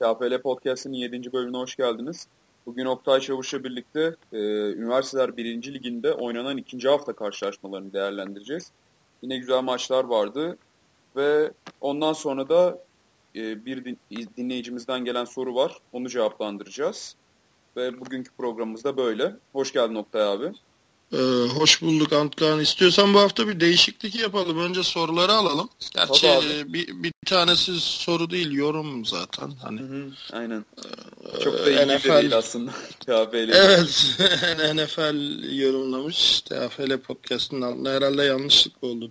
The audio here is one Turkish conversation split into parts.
KPL Podcast'ın 7. bölümüne hoş geldiniz. Bugün Oktay Çavuş'la birlikte e, Üniversiteler 1. Liginde oynanan ikinci hafta karşılaşmalarını değerlendireceğiz. Yine güzel maçlar vardı ve ondan sonra da e, bir din, dinleyicimizden gelen soru var. Onu cevaplandıracağız. Ve bugünkü programımız da böyle. Hoş geldin Oktay abi. Ee, hoş bulduk Antkan. İstiyorsan bu hafta bir değişiklik yapalım. Önce soruları alalım. Gerçi e, bir, bir tanesi soru değil yorum zaten. Hani. Hı hı, aynen. Ee, Çok da iyi NFL... de değil aslında. evet. NFL yorumlamış. TFL podcast'ın altında herhalde yanlışlık oldu.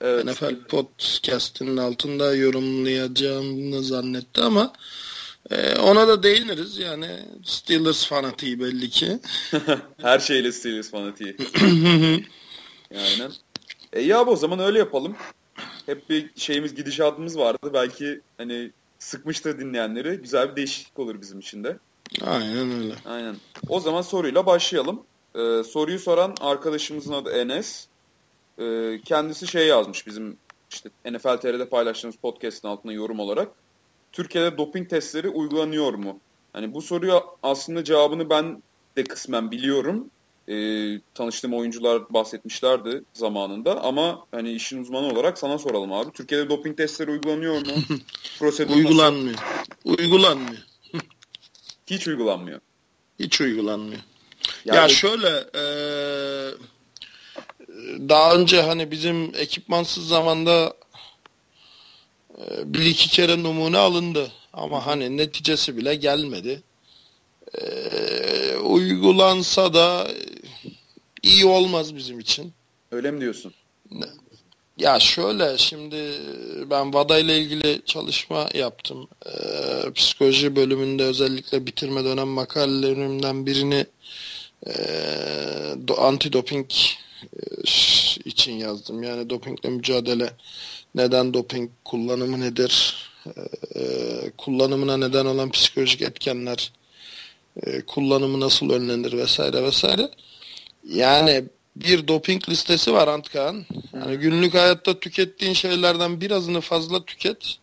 Evet. NFL podcast'ın altında yorumlayacağını zannetti ama ee, ona da değiniriz yani Steelers fanatiği belli ki. Her şeyle Steelers fanatiği. Aynen. E ya o zaman öyle yapalım. Hep bir şeyimiz gidişatımız vardı. Belki hani sıkmıştır dinleyenleri. Güzel bir değişiklik olur bizim için de. Aynen öyle. Aynen. O zaman soruyla başlayalım. Ee, soruyu soran arkadaşımızın adı Enes. Ee, kendisi şey yazmış bizim işte NFL TR'de paylaştığımız podcast'ın altına yorum olarak. Türkiye'de doping testleri uygulanıyor mu? Hani bu soruyu aslında cevabını ben de kısmen biliyorum. Ee, tanıştığım oyuncular bahsetmişlerdi zamanında ama hani işin uzmanı olarak sana soralım abi. Türkiye'de doping testleri uygulanıyor mu? Prosedür uygulanmıyor. Nasıl? Uygulanmıyor. Hiç uygulanmıyor. Hiç uygulanmıyor. Yani... Ya şöyle ee, daha önce hani bizim ekipmansız zamanda bir iki kere numune alındı ama hani neticesi bile gelmedi. Ee, uygulansa da iyi olmaz bizim için. Öyle mi diyorsun? Ya şöyle şimdi ben VADA ile ilgili çalışma yaptım. Ee, psikoloji bölümünde özellikle bitirme dönem makalelerimden birini e, antidoping için yazdım. Yani dopingle mücadele neden doping kullanımı nedir, e, kullanımına neden olan psikolojik etkenler, e, kullanımı nasıl önlenir vesaire vesaire. Yani bir doping listesi var Antkan. Yani günlük hayatta tükettiğin şeylerden birazını fazla tüket.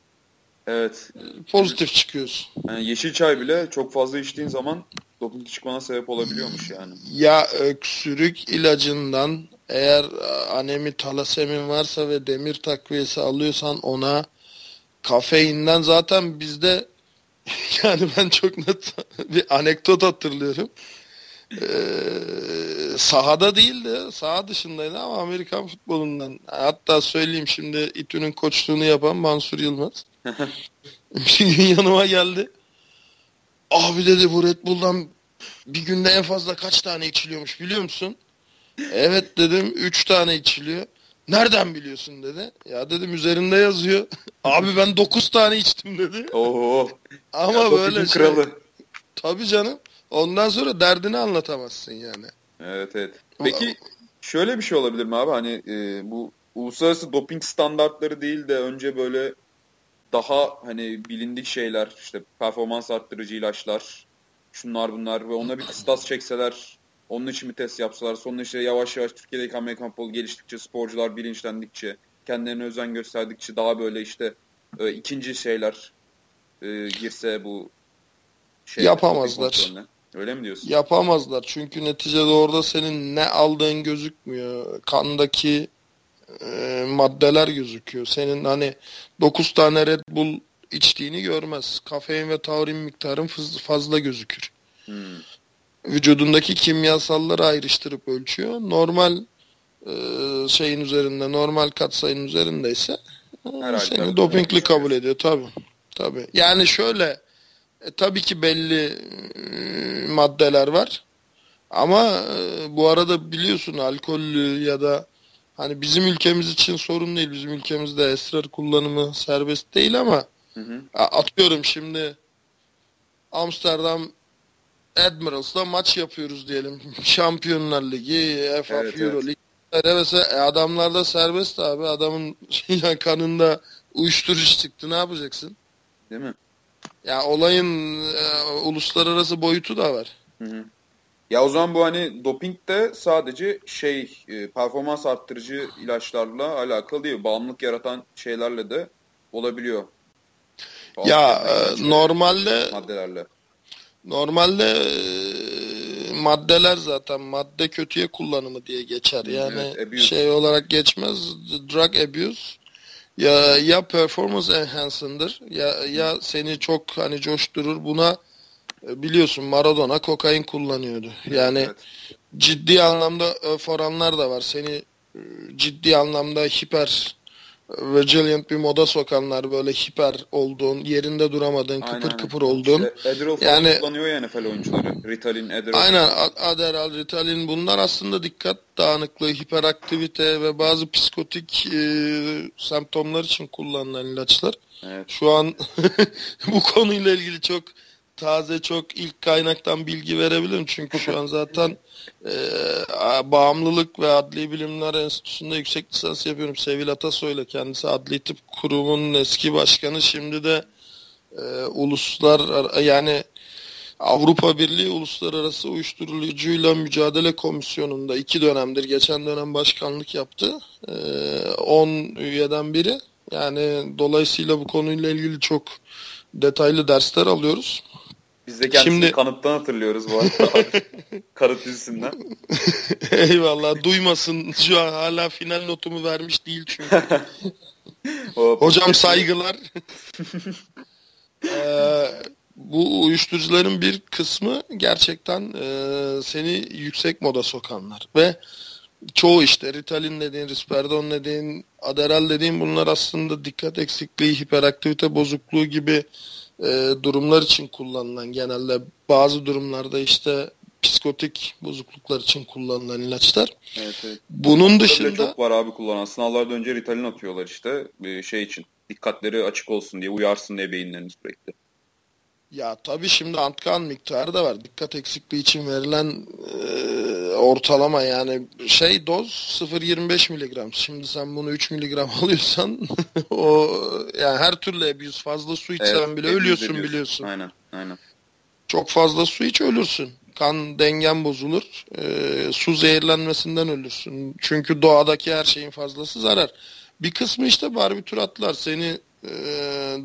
Evet. Pozitif çıkıyorsun. Yani yeşil çay bile çok fazla içtiğin zaman doping çıkmana sebep olabiliyormuş yani. Ya öksürük ilacından eğer e, anemi talasemin varsa ve demir takviyesi alıyorsan ona kafeinden zaten bizde yani ben çok net bir anekdot hatırlıyorum. Ee, sahada değildi, saha dışındaydı ama Amerikan futbolundan. Hatta söyleyeyim şimdi İTÜ'nün koçluğunu yapan Mansur Yılmaz. bir gün yanıma geldi. Abi dedi bu Red Bull'dan bir günde en fazla kaç tane içiliyormuş biliyor musun? Evet dedim 3 tane içiliyor. Nereden biliyorsun dedi. Ya dedim üzerinde yazıyor. Abi ben 9 tane içtim dedi. Oo. Ama ya, böyle şey. Kralı. Tabii canım. Ondan sonra derdini anlatamazsın yani. Evet evet. Peki şöyle bir şey olabilir mi abi? Hani e, bu uluslararası doping standartları değil de önce böyle daha hani bilindik şeyler işte performans arttırıcı ilaçlar şunlar bunlar ve ona bir kıstas çekseler onun için bir test yapsalar sonra işte yavaş yavaş Türkiye'deki Amerikan futbolu geliştikçe sporcular bilinçlendikçe kendilerine özen gösterdikçe daha böyle işte e, ikinci şeyler e, girse bu şey yapamazlar. Öyle mi diyorsun? Yapamazlar çünkü neticede orada senin ne aldığın gözükmüyor. Kandaki e, maddeler gözüküyor. Senin hani 9 tane Red Bull içtiğini görmez. Kafein ve taurin miktarın fazla gözükür. Hmm. Vücudundaki kimyasalları ayrıştırıp ölçüyor. Normal e, şeyin üzerinde, normal katsayının üzerindeyse e, seni dopingli kabul ediyor tabi. Tabi. Yani şöyle e, tabii ki belli e, maddeler var. Ama e, bu arada biliyorsun alkollü ya da hani bizim ülkemiz için sorun değil. Bizim ülkemizde esrar kullanımı serbest değil ama hı hı. atıyorum şimdi Amsterdam Admirals'la maç yapıyoruz diyelim. Şampiyonlar Ligi, FA evet, Euro evet. Mesela e, adamlarda serbest abi. Adamın şey, kanında uyuşturucu çıktı. Ne yapacaksın? Değil mi? Ya olayın e, uluslararası boyutu da var. Hı hı. Ya o zaman bu hani doping de sadece şey e, performans arttırıcı ilaçlarla alakalı değil. Bağımlılık yaratan şeylerle de olabiliyor. Ya e, normalde maddelerle. Normalde e, maddeler zaten madde kötüye kullanımı diye geçer. Yani Evet, abuse. şey olarak geçmez. Drug abuse ya ya performance enhancer'dır ya ya seni çok hani coşturur. Buna e, biliyorsun Maradona kokain kullanıyordu. Yani Evet. ciddi anlamda öf oranlar da var. Seni e, ciddi anlamda hiper resilient bir moda sokanlar böyle hiper olduğun, yerinde duramadığın, Aynen, kıpır aynen. kıpır olduğun. İşte Adderall Yani- kullanıyor ya NFL oyuncuları. Ritalin, Adderall. Aynen Adderall, Ritalin bunlar aslında dikkat dağınıklığı, hiperaktivite ve bazı psikotik e, semptomlar için kullanılan ilaçlar. Evet. Şu an bu konuyla ilgili çok taze, çok ilk kaynaktan bilgi verebilirim. Çünkü şu an zaten e, Bağımlılık ve Adli Bilimler Enstitüsü'nde yüksek lisans yapıyorum. Sevil Atasoy'la kendisi Adli Tıp Kurumu'nun eski başkanı. Şimdi de e, uluslar yani Avrupa Birliği Uluslararası Uyuşturucuyla Mücadele Komisyonu'nda iki dönemdir geçen dönem başkanlık yaptı. 10 üyeden biri. Yani dolayısıyla bu konuyla ilgili çok detaylı dersler alıyoruz. Biz de kendisini Şimdi- kanıttan hatırlıyoruz bu arada. Kanıt dizisinden. Eyvallah duymasın şu an hala final notumu vermiş değil çünkü. Hocam saygılar. Ee, bu uyuşturucuların bir kısmı gerçekten e, seni yüksek moda sokanlar ve çoğu işte Ritalin dediğin, Risperdon dediğin, Adderall dediğin bunlar aslında dikkat eksikliği, hiperaktivite bozukluğu gibi e, durumlar için kullanılan genelde bazı durumlarda işte psikotik bozukluklar için kullanılan ilaçlar. Evet, evet. Bunun dışında çok var abi kullanan. Sınavlardan önce Ritalin atıyorlar işte. Bir şey için. Dikkatleri açık olsun diye, uyarsın diye beyinlerini sürekli. Ya tabii şimdi antkan miktarı da var. Dikkat eksikliği için verilen e, ortalama yani şey doz 0.25 miligram. Şimdi sen bunu 3 miligram alıyorsan o yani her türlü abuse fazla su içsen Evet, bile ölüyorsun biliyorsun. Aynen, aynen. Çok fazla su iç ölürsün. Kan dengen bozulur. E, su zehirlenmesinden ölürsün. Çünkü doğadaki her şeyin fazlası zarar. Bir kısmı işte barbituratlar seni e,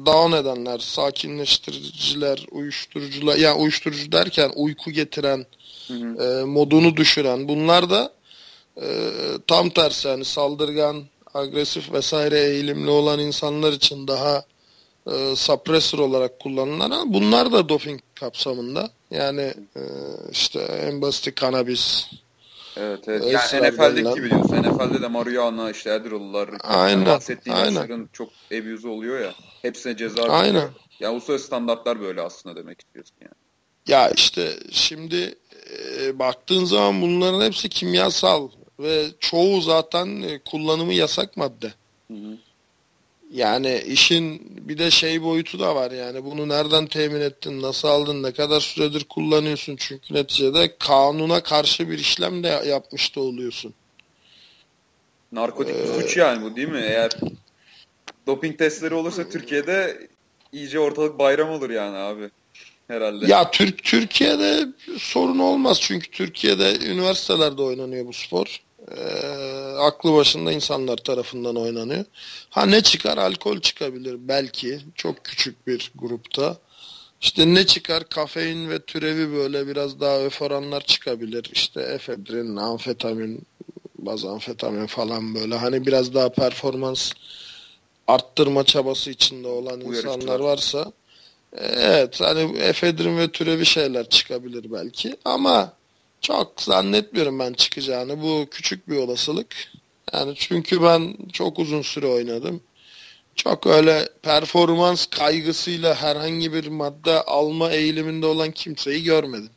down edenler, sakinleştiriciler, uyuşturucular, yani uyuşturucu derken uyku getiren, Hı hı. e, modunu düşüren bunlar da e, tam tersi yani saldırgan, agresif vesaire eğilimli olan insanlar için daha e, suppressor olarak kullanılan bunlar da doping kapsamında. Yani e, işte en basit kanabis. Evet, evet. Esrar Yani NFL'deki gibi diyorsun. NFL'de de marihuana, işte Adderall'lar, Aynen, bahsettiğin aynen. çok abuse oluyor ya. Hepsine ceza Aynen. veriliyor. Ya uluslararası standartlar böyle aslında demek istiyorsun yani. Ya işte şimdi e, baktığın zaman bunların hepsi kimyasal ve çoğu zaten e, kullanımı yasak madde. Hı hı. Yani işin bir de şey boyutu da var yani bunu nereden temin ettin, nasıl aldın, ne kadar süredir kullanıyorsun çünkü neticede kanuna karşı bir işlem de yapmış da oluyorsun. Narkotik Ee, suç yani bu değil mi? Eğer doping testleri olursa Türkiye'de iyice ortalık bayram olur yani abi. Herhalde. Ya Türk Türkiye'de sorun olmaz çünkü Türkiye'de üniversitelerde oynanıyor bu spor. Ee, aklı başında insanlar tarafından oynanıyor. Ha ne çıkar? Alkol çıkabilir belki çok küçük bir grupta. İşte ne çıkar? Kafein ve türevi böyle biraz daha öf oranlar çıkabilir. İşte efedrin, amfetamin, bazamfetamin falan böyle. Hani biraz daha performans arttırma çabası içinde olan insanlar varsa Evet hani efedrin ve türevi şeyler çıkabilir belki ama çok zannetmiyorum ben çıkacağını. Bu küçük bir olasılık. Yani çünkü ben çok uzun süre oynadım. Çok öyle performans kaygısıyla herhangi bir madde alma eğiliminde olan kimseyi görmedim.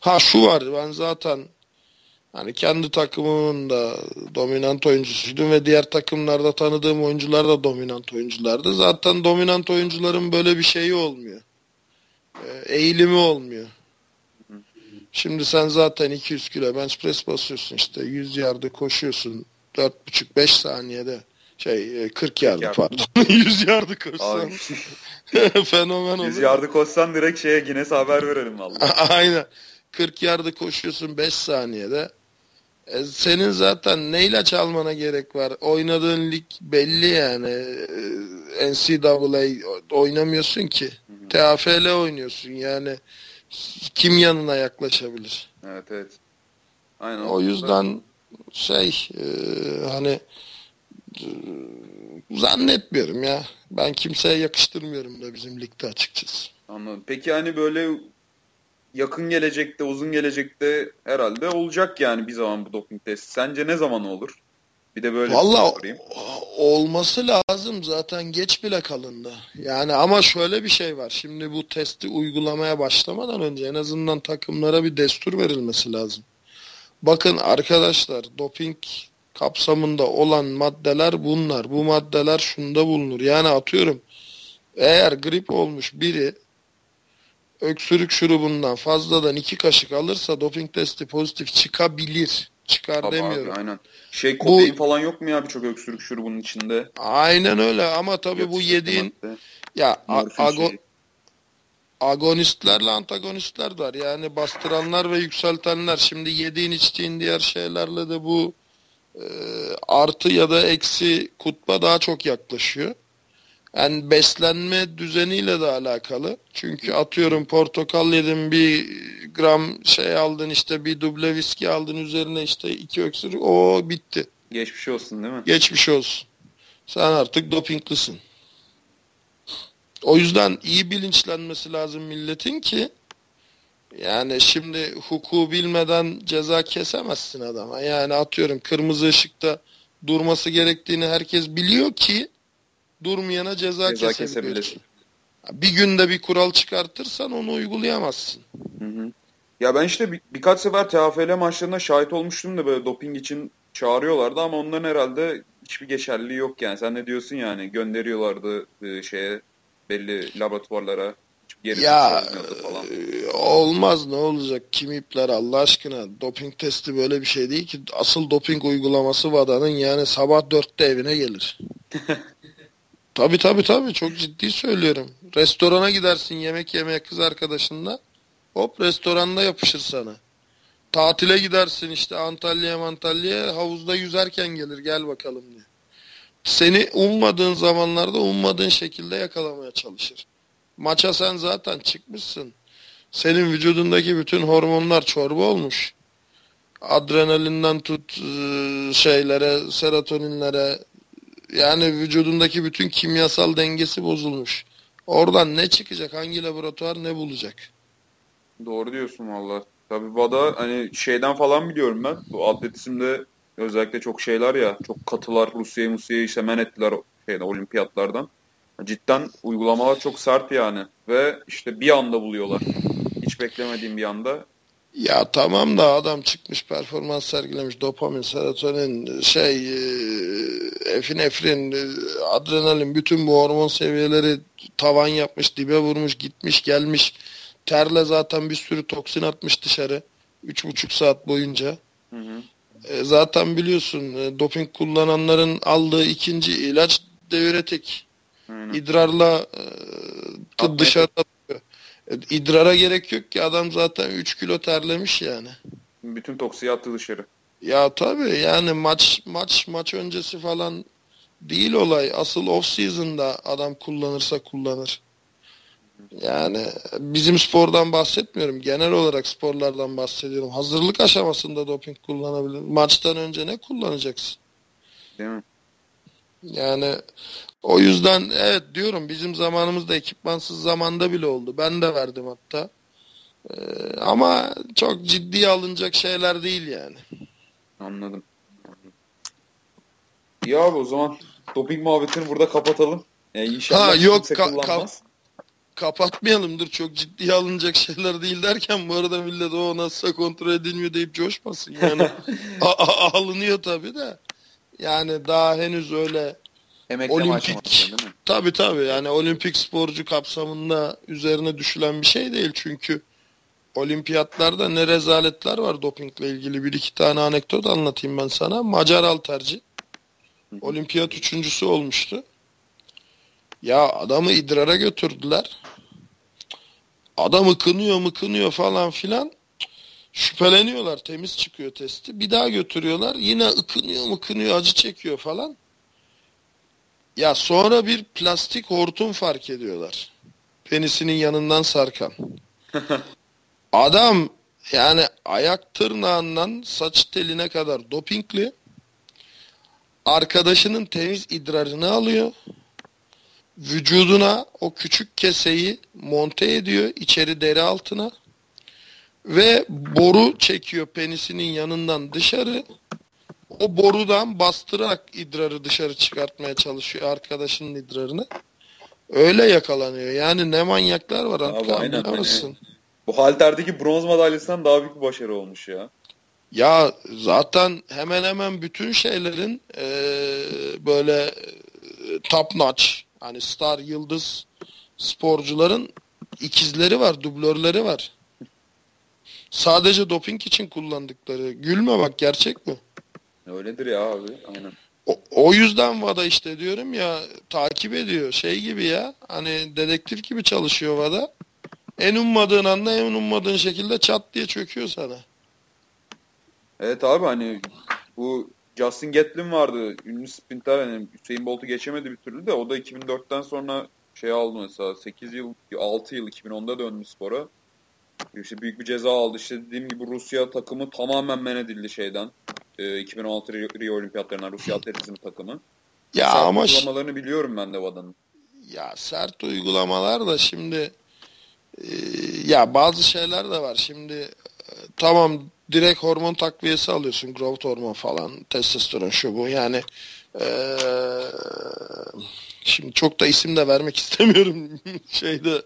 Ha şu var ben zaten hani kendi takımımın da dominant oyuncusuydum ve diğer takımlarda tanıdığım oyuncular da dominant oyunculardı. Zaten dominant oyuncuların böyle bir şeyi olmuyor. Ee, Eğilimi olmuyor. Şimdi sen zaten 200 kilo bench press basıyorsun işte 100 yardı koşuyorsun 4,5-5 saniyede şey e, 40 yardı yardı. pardon 100 yardı koşsan fenomen olur. biz yardı koşsan direkt şeye Guinness'e haber verelim valla. Aynen. 40 yardı koşuyorsun 5 saniyede. E, senin zaten ne ilaç almana gerek var? Oynadığın lig belli yani. E, NCAA oynamıyorsun ki. TFL oynuyorsun yani. Kim yanına yaklaşabilir? Evet evet. Aynen. O yüzden şey e, hani e, zannetmiyorum ya. Ben kimseye yakıştırmıyorum da bizim ligde açıkçası. Anladım. Peki hani böyle yakın gelecekte, uzun gelecekte herhalde olacak yani bir zaman bu doping testi. Sence ne zaman olur? Bir de böyle Valla olması lazım zaten geç bile kalındı. Yani ama şöyle bir şey var. Şimdi bu testi uygulamaya başlamadan önce en azından takımlara bir destur verilmesi lazım. Bakın arkadaşlar doping kapsamında olan maddeler bunlar. Bu maddeler şunda bulunur. Yani atıyorum eğer grip olmuş biri öksürük şurubundan fazladan iki kaşık alırsa doping testi pozitif çıkabilir. Çıkar Tabii demiyorum. Abi, aynen. Şey kofein bu, falan yok mu ya birçok öksürük şurubunun içinde? Aynen öyle ama tabii bu yediğin madde. ya ago, agonistlerle antagonistler var. Yani bastıranlar ve yükseltenler. Şimdi yediğin içtiğin diğer şeylerle de bu e, artı ya da eksi kutba daha çok yaklaşıyor. Yani beslenme düzeniyle de alakalı. Çünkü atıyorum portakal yedim bir gram şey aldın işte bir duble viski aldın üzerine işte iki öksürük o bitti. Geçmiş olsun değil mi? Geçmiş olsun. Sen artık dopinglisin. O yüzden iyi bilinçlenmesi lazım milletin ki yani şimdi hukuku bilmeden ceza kesemezsin adama. Yani atıyorum kırmızı ışıkta durması gerektiğini herkes biliyor ki durmayana ceza, ceza kesebilirsin. Bir günde bir kural çıkartırsan onu uygulayamazsın. Hı hı. Ya ben işte bir, birkaç sefer TFL maçlarına şahit olmuştum da böyle doping için çağırıyorlardı ama onların herhalde hiçbir geçerliliği yok yani. Sen ne diyorsun yani gönderiyorlardı e, şeye belli laboratuvarlara ya falan. E, olmaz ne olacak kim ipler Allah aşkına doping testi böyle bir şey değil ki asıl doping uygulaması VADA'nın yani sabah dörtte evine gelir. tabi tabi tabi çok ciddi söylüyorum. Restorana gidersin yemek yemeye kız arkadaşınla hop restoranda yapışır sana. Tatile gidersin işte Antalya'ya Antalya'ya havuzda yüzerken gelir gel bakalım diye. Seni ummadığın zamanlarda ummadığın şekilde yakalamaya çalışır. Maça sen zaten çıkmışsın. Senin vücudundaki bütün hormonlar çorba olmuş. Adrenalinden tut ıı, şeylere, serotoninlere yani vücudundaki bütün kimyasal dengesi bozulmuş. Oradan ne çıkacak? Hangi laboratuvar ne bulacak? Doğru diyorsun valla. Tabii Bada hani şeyden falan biliyorum ben. Bu atletizmde özellikle çok şeyler ya. Çok katılar Rusya'yı Rusya'yı işte men ettiler şeyde, olimpiyatlardan. Cidden uygulamalar çok sert yani. Ve işte bir anda buluyorlar. Hiç beklemediğim bir anda. Ya tamam da adam çıkmış performans sergilemiş. Dopamin, serotonin, şey, e, efin, e, adrenalin bütün bu hormon seviyeleri tavan yapmış, dibe vurmuş, gitmiş, gelmiş. Terle zaten bir sürü toksin atmış dışarı. Üç buçuk saat boyunca. Hı hı. E, zaten biliyorsun e, doping kullananların aldığı ikinci ilaç diüretik. Aynen. İdrarla e, dışarıda idrara gerek yok ki adam zaten 3 kilo terlemiş yani. Bütün toksiyi attı dışarı. Ya tabii yani maç maç maç öncesi falan değil olay. Asıl off season'da adam kullanırsa kullanır. Yani bizim spordan bahsetmiyorum. Genel olarak sporlardan bahsediyorum. Hazırlık aşamasında doping kullanabilir. Maçtan önce ne kullanacaksın? Değil mi? Yani o yüzden evet diyorum bizim zamanımızda ekipmansız zamanda bile oldu. Ben de verdim hatta. Ee, ama çok ciddiye alınacak şeyler değil yani. Anladım. Ya abi o zaman doping muhabbetini burada kapatalım. Yani inşallah ha, yok ka- ka- kapatmayalımdır. Çok ciddiye alınacak şeyler değil derken bu arada millet o nasılsa kontrol edilmiyor deyip coşmasın. Yani alınıyor tabii de. Yani daha henüz öyle Emekleme olimpik tabi tabi yani olimpik sporcu kapsamında üzerine düşülen bir şey değil çünkü olimpiyatlarda ne rezaletler var dopingle ilgili bir iki tane anekdot anlatayım ben sana. Macar alterci olimpiyat üçüncüsü olmuştu. Ya adamı idrara götürdüler. Adamı kınıyor mu kınıyor falan filan. Şüpheleniyorlar temiz çıkıyor testi. Bir daha götürüyorlar. Yine ıkınıyor mıkınıyor acı çekiyor falan. Ya sonra bir plastik hortum fark ediyorlar. Penisinin yanından sarkan. Adam yani ayak tırnağından saç teline kadar dopingli. Arkadaşının temiz idrarını alıyor. Vücuduna o küçük keseyi monte ediyor içeri deri altına. Ve boru çekiyor penisinin yanından dışarı. O borudan bastırarak idrarı dışarı çıkartmaya çalışıyor arkadaşının idrarını. Öyle yakalanıyor. Yani ne manyaklar var Abi, aynen, anlamazsın. Bu halterdeki bronz madalyasından daha büyük bir başarı olmuş ya. Ya zaten hemen hemen bütün şeylerin e, böyle e, top notch hani star yıldız sporcuların ikizleri var, dublörleri var. Sadece doping için kullandıkları. Gülme bak gerçek mi? Öyledir ya abi. Aynen. O, o yüzden VADA işte diyorum ya takip ediyor. Şey gibi ya hani dedektif gibi çalışıyor VADA. En ummadığın anda en ummadığın şekilde çat diye çöküyor sana. Evet abi hani bu Justin Gatlin vardı. Ünlü sprinter hani Hüseyin Bolt'u geçemedi bir türlü de o da 2004'ten sonra şey aldı mesela 8 yıl 6 yıl 2010'da döndü spora. İşte büyük bir ceza aldı. İşte dediğim gibi Rusya takımı tamamen men edildi şeyden. E, 2016 Rio, Rio Olimpiyatlarından Rusya atletizm takımı. Ya Sert ama uygulamalarını biliyorum ben de VADA'nın. ya sert uygulamalar da şimdi e, ya bazı şeyler de var. Şimdi e, tamam direkt hormon takviyesi alıyorsun. Growth hormon falan, testosteron şu bu. Yani e, şimdi çok da isim de vermek istemiyorum. Şeyde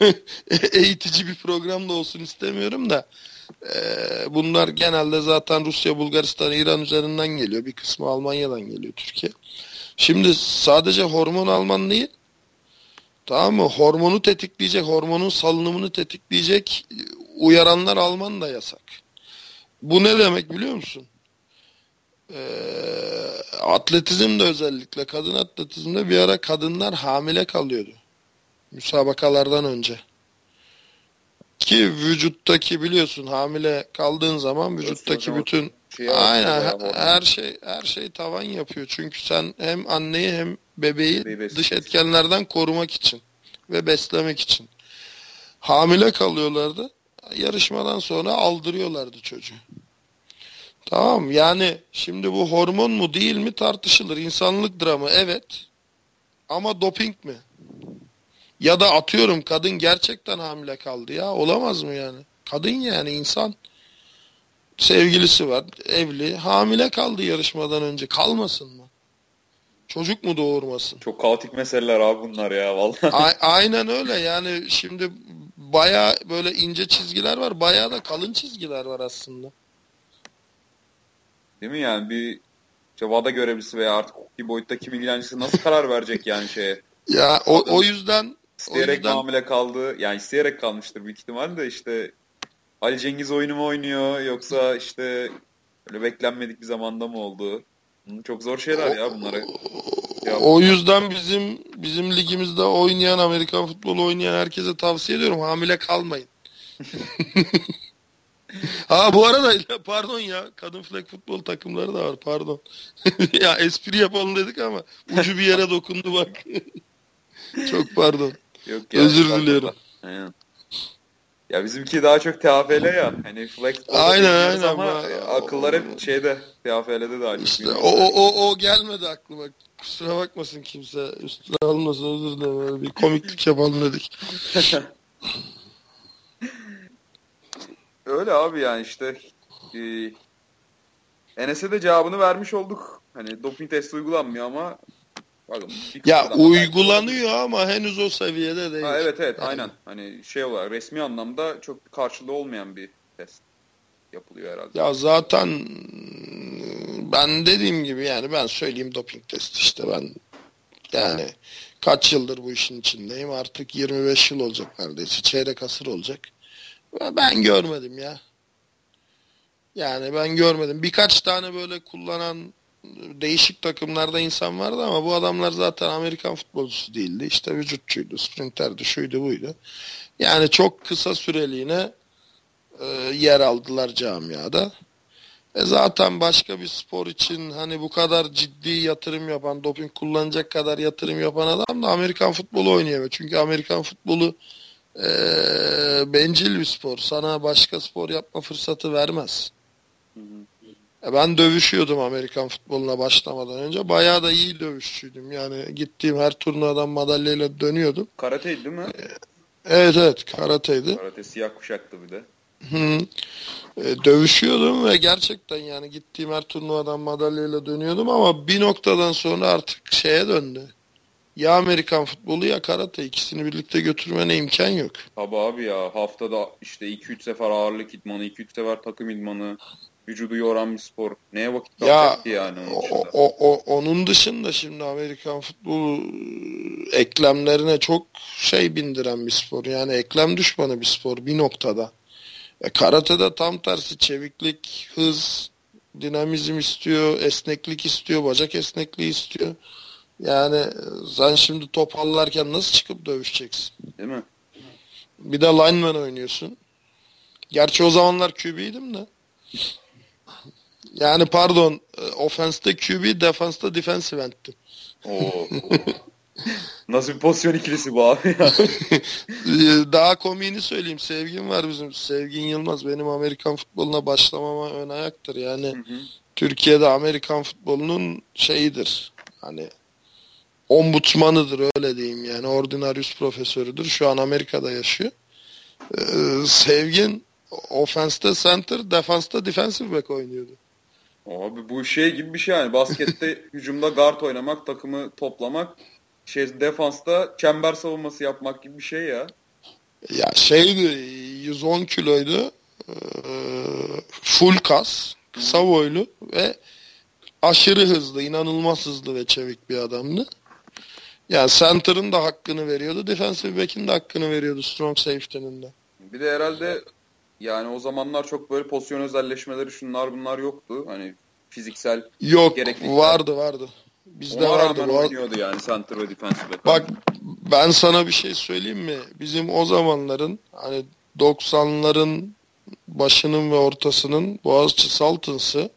eğitici bir programda olsun istemiyorum da bunlar genelde zaten Rusya, Bulgaristan, İran üzerinden geliyor. Bir kısmı Almanya'dan geliyor Türkiye. Şimdi sadece hormon alman değil Tamam mı? Hormonu tetikleyecek, hormonun salınımını tetikleyecek uyaranlar alman da yasak. Bu ne demek biliyor musun? Ee, atletizmde özellikle kadın atletizmde bir ara kadınlar hamile kalıyordu. Müsabakalardan önce. Ki vücuttaki biliyorsun hamile kaldığın zaman vücuttaki bütün Şey aynen yapıyor, her, her şey her şey tavan yapıyor. Çünkü sen hem anneyi hem bebeği Bebeği dış etkenlerden korumak için ve beslemek için. Hamile kalıyorlardı. Yarışmadan sonra aldırıyorlardı çocuğu. Tamam yani şimdi bu hormon mu değil mi tartışılır. İnsanlık dramı evet. Ama doping mi? Ya da atıyorum kadın gerçekten hamile kaldı ya. Olamaz mı yani? Kadın yani insan. Sevgilisi var, evli, hamile kaldı yarışmadan önce. Kalmasın mı? Çocuk mu doğurmasın? Çok kaotik meseleler abi bunlar ya vallahi. A- aynen öyle yani şimdi baya böyle ince çizgiler var. Baya da kalın çizgiler var aslında. Değil mi yani bir işte VADA görevlisi veya artık hukuki boyutta kim ilgilencisi nasıl karar verecek yani şeye? Ya o, o yüzden İsteyerek yüzden- hamile kaldı. Yani isteyerek kalmıştır büyük ihtimal de işte Ali Cengiz oyunu mu oynuyor yoksa işte öyle beklenmedik bir zamanda mı oldu? Çok zor şeyler ya bunları. O yüzden bizim bizim ligimizde oynayan Amerikan futbolu oynayan herkese tavsiye ediyorum hamile kalmayın. ha bu arada pardon ya kadın flag futbol takımları da var pardon. ya espri yapalım dedik ama ucu bir yere dokundu bak. Çok pardon. Yok ya, Özür diliyorum. Aynen. Ya bizimki daha çok TFL ya. Hani flex Aynen, aynen. ama Ba- akıllar hep şeyde TFL'de daha çok. İşte o, o, o, o gelmedi aklıma. Kusura bakmasın kimse. Üstüne almasın özür dilerim. Öyle bir komiklik yapalım dedik. Öyle abi yani işte e, Enes'e de cevabını vermiş olduk. Hani doping testi uygulanmıyor ama bakın, Ya da belki uygulanıyor ama henüz o seviyede değil. Ha, evet evet Yani aynen. Hani şey olarak resmi anlamda çok karşılığı olmayan bir test yapılıyor herhalde. Ya zaten ben dediğim gibi yani ben söyleyeyim doping testi işte ben yani kaç yıldır bu işin içindeyim artık 25 yıl olacak neredeyse çeyrek asır olacak. Ben görmedim ya. Yani ben görmedim. Birkaç tane böyle kullanan değişik takımlarda insan vardı ama bu adamlar zaten Amerikan futbolcusu değildi. İşte vücutçuydu, sprinterdi, şuydu buydu. Yani çok kısa süreliğine e, yer aldılar camiada. E zaten başka bir spor için hani bu kadar ciddi yatırım yapan, doping kullanacak kadar yatırım yapan adam da Amerikan futbolu oynayamıyor. Çünkü Amerikan futbolu e, bencil bir spor. Sana başka spor yapma fırsatı vermez. Hı hı. Ben dövüşüyordum Amerikan futboluna başlamadan önce. Bayağı da iyi dövüşçüydüm. Yani gittiğim her turnuvadan madalyayla dönüyordum. Karateydi değil mi? E, evet evet karateydi. Karate siyah kuşaktı bir de. Hı. E, dövüşüyordum ve gerçekten yani gittiğim her turnuvadan madalyayla dönüyordum ama bir noktadan sonra artık şeye döndü. Ya Amerikan futbolu ya karate ikisini birlikte götürmene imkan yok. Tabi abi ya haftada işte 2-3 sefer ağırlık idmanı, 2-3 sefer takım idmanı, vücudu yoran bir spor. Neye vakit kalacak ki yani onun o, o, o, onun dışında şimdi Amerikan futbolu eklemlerine çok şey bindiren bir spor. Yani eklem düşmanı bir spor bir noktada. E, karatede tam tersi çeviklik, hız, dinamizm istiyor, esneklik istiyor, bacak esnekliği istiyor. Yani sen şimdi top allarken nasıl çıkıp dövüşeceksin? Değil mi? Bir de lineman oynuyorsun. Gerçi o zamanlar QB'ydim de. Yani pardon, e, offense'de QB, defense'de defensive end'tim. Oo. Nasıl bir pozisyon ikilisi bu abi ya? Daha komiğini söyleyeyim. Sevgin var bizim. Sevgin Yılmaz benim Amerikan futboluna başlamama ön ayaktır. Yani hı hı. Türkiye'de Amerikan futbolunun şeyidir. Hani ombudsmanıdır öyle diyeyim yani. Ordinarius profesörüdür. Şu an Amerika'da yaşıyor. Ee, Sevgin offense'de center, defense'de defensive back oynuyordu. Abi bu şey gibi bir şey yani. Baskette hücumda guard oynamak, takımı toplamak şey defansta çember savunması yapmak gibi bir şey ya. Ya şeydi 110 kiloydu. Ee, full kas, kısa boylu ve aşırı hızlı, inanılmaz hızlı ve çevik bir adamdı. Yani center'ın da hakkını veriyordu, defensive back'in de hakkını veriyordu strong safety'nin de. Bir de herhalde yani o zamanlar çok böyle pozisyon özelleşmeleri şunlar bunlar yoktu. Hani fiziksel Yok vardı vardı. Bizde Ona vardı. rağmen oynuyordu yani center ve defensive Bak ben sana bir şey söyleyeyim mi? Bizim o zamanların hani 90'ların başının ve ortasının Boğaziçi Saltıns'ı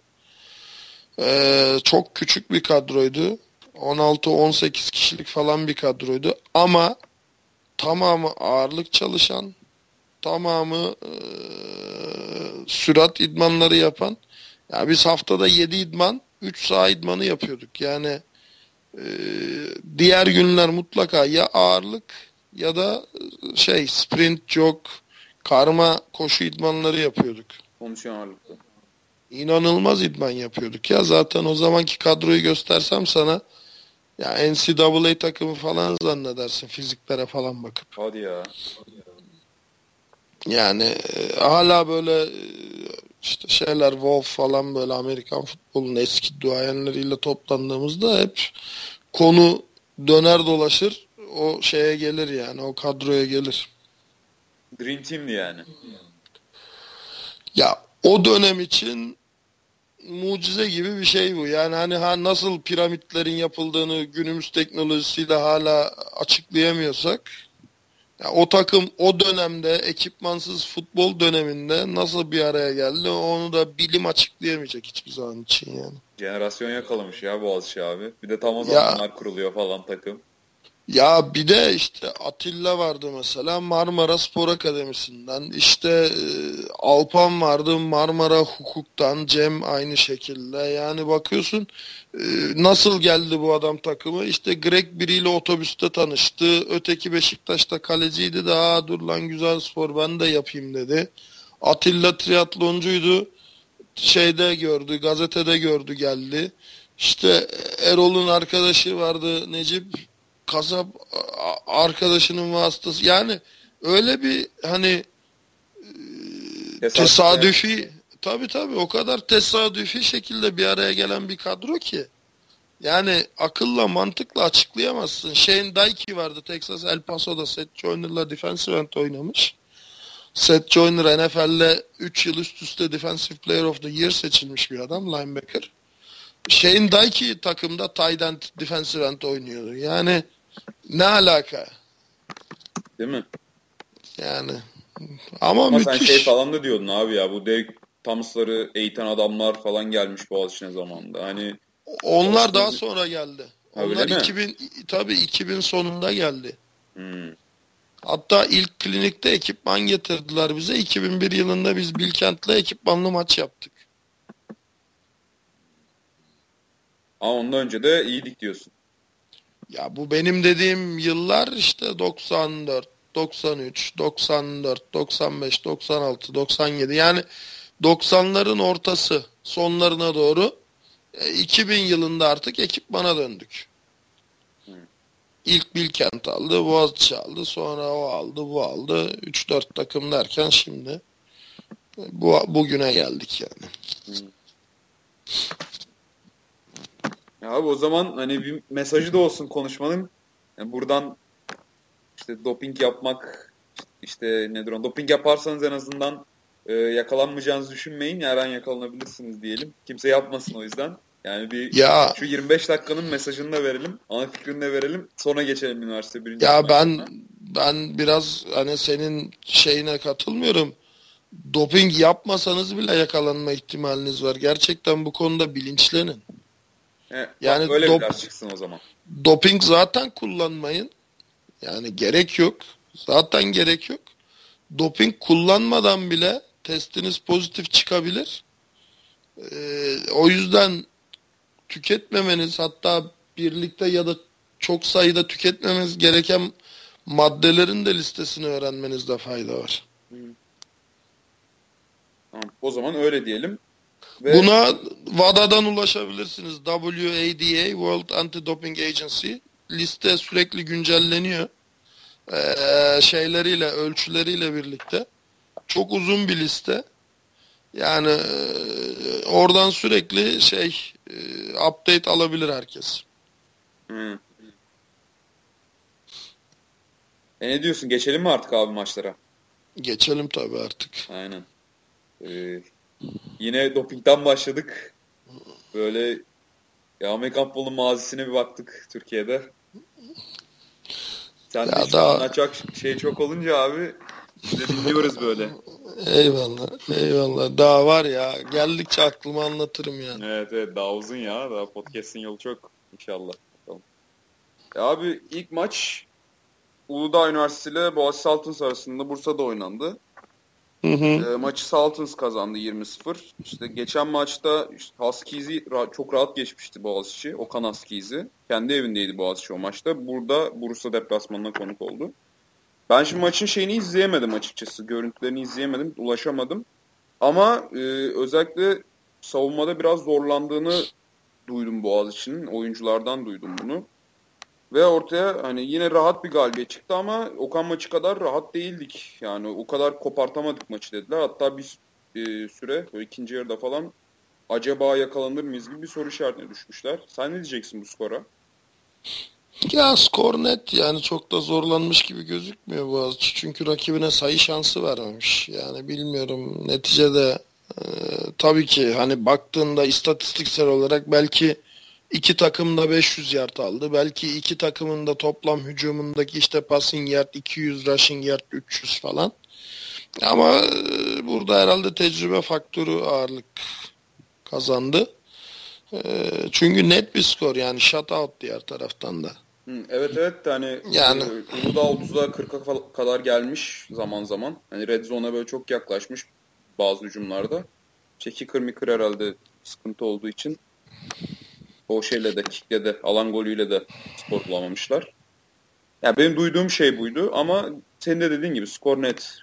ee, çok küçük bir kadroydu. 16-18 kişilik falan bir kadroydu. Ama tamamı ağırlık çalışan, tamamı e, sürat idmanları yapan. Ya yani biz haftada 7 idman, 3 sağ idmanı yapıyorduk. Yani e, diğer günler mutlaka ya ağırlık ya da şey sprint, jog, karma koşu idmanları yapıyorduk. Kondisyon ağırlıklı. İnanılmaz idman yapıyorduk ya. Zaten o zamanki kadroyu göstersem sana ya NCAA takımı falan zannedersin fiziklere falan bakıp. Hadi ya. Yani e, hala böyle e, işte şeyler Wolf falan böyle Amerikan futbolunun eski duayenleriyle toplandığımızda hep konu döner dolaşır o şeye gelir yani o kadroya gelir. Dream Team'di yani. Ya o dönem için mucize gibi bir şey bu. Yani hani ha nasıl piramitlerin yapıldığını günümüz teknolojisiyle hala açıklayamıyorsak ya o takım o dönemde ekipmansız futbol döneminde nasıl bir araya geldi onu da bilim açıklayamayacak hiçbir zaman için yani. Jenerasyon yakalamış ya Boğaziçi abi. Bir de tam o zamanlar ya, kuruluyor falan takım. Ya bir de işte Atilla vardı mesela Marmara Spor Akademisi'nden. İşte e, Alpan vardı Marmara Hukuk'tan. Cem aynı şekilde. Yani bakıyorsun e, nasıl geldi bu adam takımı? İşte Greg biriyle otobüste tanıştı. Öteki Beşiktaş'ta kaleciydi de aa dur lan güzel spor ben de yapayım dedi. Atilla triatloncuydu. Şeyde gördü, gazetede gördü geldi. İşte Erol'un arkadaşı vardı Necip kasap arkadaşının vasıtası yani öyle bir hani e, tesadüfi tabi tabi o kadar tesadüfi şekilde bir araya gelen bir kadro ki yani akılla mantıkla açıklayamazsın. Shane Daiki vardı Texas El Paso'da Seth Joyner'la defensive end oynamış. Seth Joyner NFL'de 3 yıl üst üste Defensive Player of the Year seçilmiş bir adam linebacker. Shane Daiki takımda tight end defensive end oynuyordu. Yani ne alaka? Değil mi? Yani Ama, Ama müthiş. sen şey falan da diyordun abi ya bu Derek Thomas'ları eğiten adamlar falan gelmiş Boğaziçi'ne zamanında. Hani Onlar daha sonra geldi. Ha, Onlar mi? 2000 tabii 2000 sonunda geldi. hmm, Hatta ilk klinikte ekipman getirdiler bize. 2001 yılında biz Bilkent'le ekipmanlı maç yaptık. ama ondan önce de iyiydik diyorsun. Ya bu benim dediğim yıllar işte 94, 93, 94, 95, 96, 97 yani 90'ların ortası sonlarına doğru e, 2000 yılında artık ekipmana döndük. İlk Bilkent aldı, Boğaziçi aldı, sonra o aldı, bu aldı. 3-4 takım derken şimdi e, bu bugüne geldik yani. Ya abi o zaman hani bir mesajı da olsun konuşmanın. Yani buradan işte doping yapmak işte nedir o doping yaparsanız en azından e, yakalanmayacağınızı düşünmeyin. Her an yakalanabilirsiniz diyelim. Kimse yapmasın o yüzden. Yani bir Ya şu 25 dakikanın mesajını da verelim. Ana fikrini de verelim. Sonra geçelim üniversite birinci Ya ben ben biraz hani senin şeyine katılmıyorum. Doping yapmasanız bile yakalanma ihtimaliniz var. Gerçekten bu konuda bilinçlenin. Bak yani öyle dop- çıksın o zaman. Doping zaten kullanmayın. Yani gerek yok. Zaten gerek yok. Doping kullanmadan bile testiniz pozitif çıkabilir. Ee, o yüzden tüketmemeniz hatta birlikte ya da çok sayıda tüketmemeniz gereken maddelerin de listesini öğrenmenizde fayda var. Tamam, o zaman öyle diyelim. Ve Buna WADA'dan ulaşabilirsiniz. WADA World Anti-Doping Agency liste sürekli güncelleniyor. Ee, şeyleriyle, ölçüleriyle birlikte. Çok uzun bir liste. Yani e, oradan sürekli şey e, update alabilir herkes. Hı. E ne diyorsun? Geçelim mi artık abi maçlara? Geçelim tabii artık. Aynen. Ee, yine dopingden başladık. Böyle ya Amerikan futbolunun mazisine bir baktık Türkiye'de. Sen de Ya işte daha- anlatacak şey çok olunca abi de dinliyoruz böyle. Eyvallah, eyvallah. Daha var ya. Geldikçe aklıma anlatırım yani. Evet evet daha uzun ya. Daha podcast'in yolu çok inşallah. Bakalım. Ya abi ilk maç Uludağ Üniversitesi ile Boğaziçi Saltins arasında Bursa'da oynandı. Hı hı. E, maçı Saltins kazandı 20-0. İşte geçen maçta işte Huskies'i ra- çok rahat geçmişti Boğaziçi. Okan Huskies'i. Kendi evindeydi Boğaziçi o maçta. Burada Bursa deplasmanına konuk oldu. Ben şimdi maçın şeyini izleyemedim açıkçası. Görüntülerini izleyemedim. Ulaşamadım. Ama e, özellikle savunmada biraz zorlandığını duydum Boğaziçi'nin. Oyunculardan duydum bunu. Ve ortaya hani yine rahat bir galibiyet çıktı ama Okan maçı kadar rahat değildik. Yani o kadar kopartamadık maçı dediler. Hatta bir e, süre ikinci yarıda falan acaba yakalanır mıyız gibi bir soru işaretine düşmüşler. Sen ne diyeceksin bu skora? Ya skor net yani çok da zorlanmış gibi gözükmüyor Boğaziçi. Çünkü rakibine sayı şansı vermemiş. Yani bilmiyorum neticede e, tabii ki hani baktığında istatistiksel olarak belki iki takım da 500 yard aldı. Belki iki takımın da toplam hücumundaki işte passing yard 200, rushing yard 300 falan. Ama e, burada herhalde tecrübe faktörü ağırlık kazandı. E, çünkü net bir skor yani shutout diğer taraftan da. Evet evet hani Yani. e, Uludağ 30'a 40'a fa- kadar gelmiş zaman zaman. Hani red zone'a böyle çok yaklaşmış bazı hücumlarda. Çeki kır mi kır herhalde sıkıntı olduğu için o şeyle de kickle de alan golüyle de skor bulamamışlar. Ya benim duyduğum şey buydu ama senin de dediğin gibi skor net.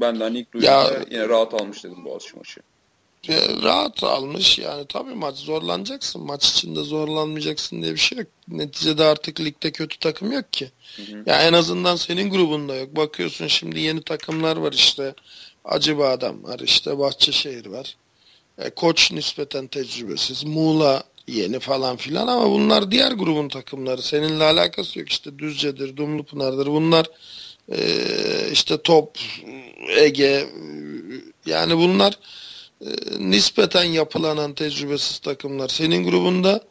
Ben de hani ilk duyduğumda Ya- yine rahat almış dedim Boğaziçi maçı. Ya, rahat almış yani tabii maç zorlanacaksın. Maç içinde zorlanmayacaksın diye bir şey yok. Neticede artık ligde kötü takım yok ki. Hı hı. Ya en azından senin grubunda yok. Bakıyorsun şimdi yeni takımlar var işte. Acıbadem var işte Bahçeşehir var. E, koç nispeten tecrübesiz. Muğla yeni falan filan ama bunlar diğer grubun takımları. Seninle alakası yok. İşte Düzce'dir, Dumlupınar'dır. Bunlar e, işte Top, Ege yani bunlar e, nispeten yapılanan tecrübesiz takımlar. Senin grubunda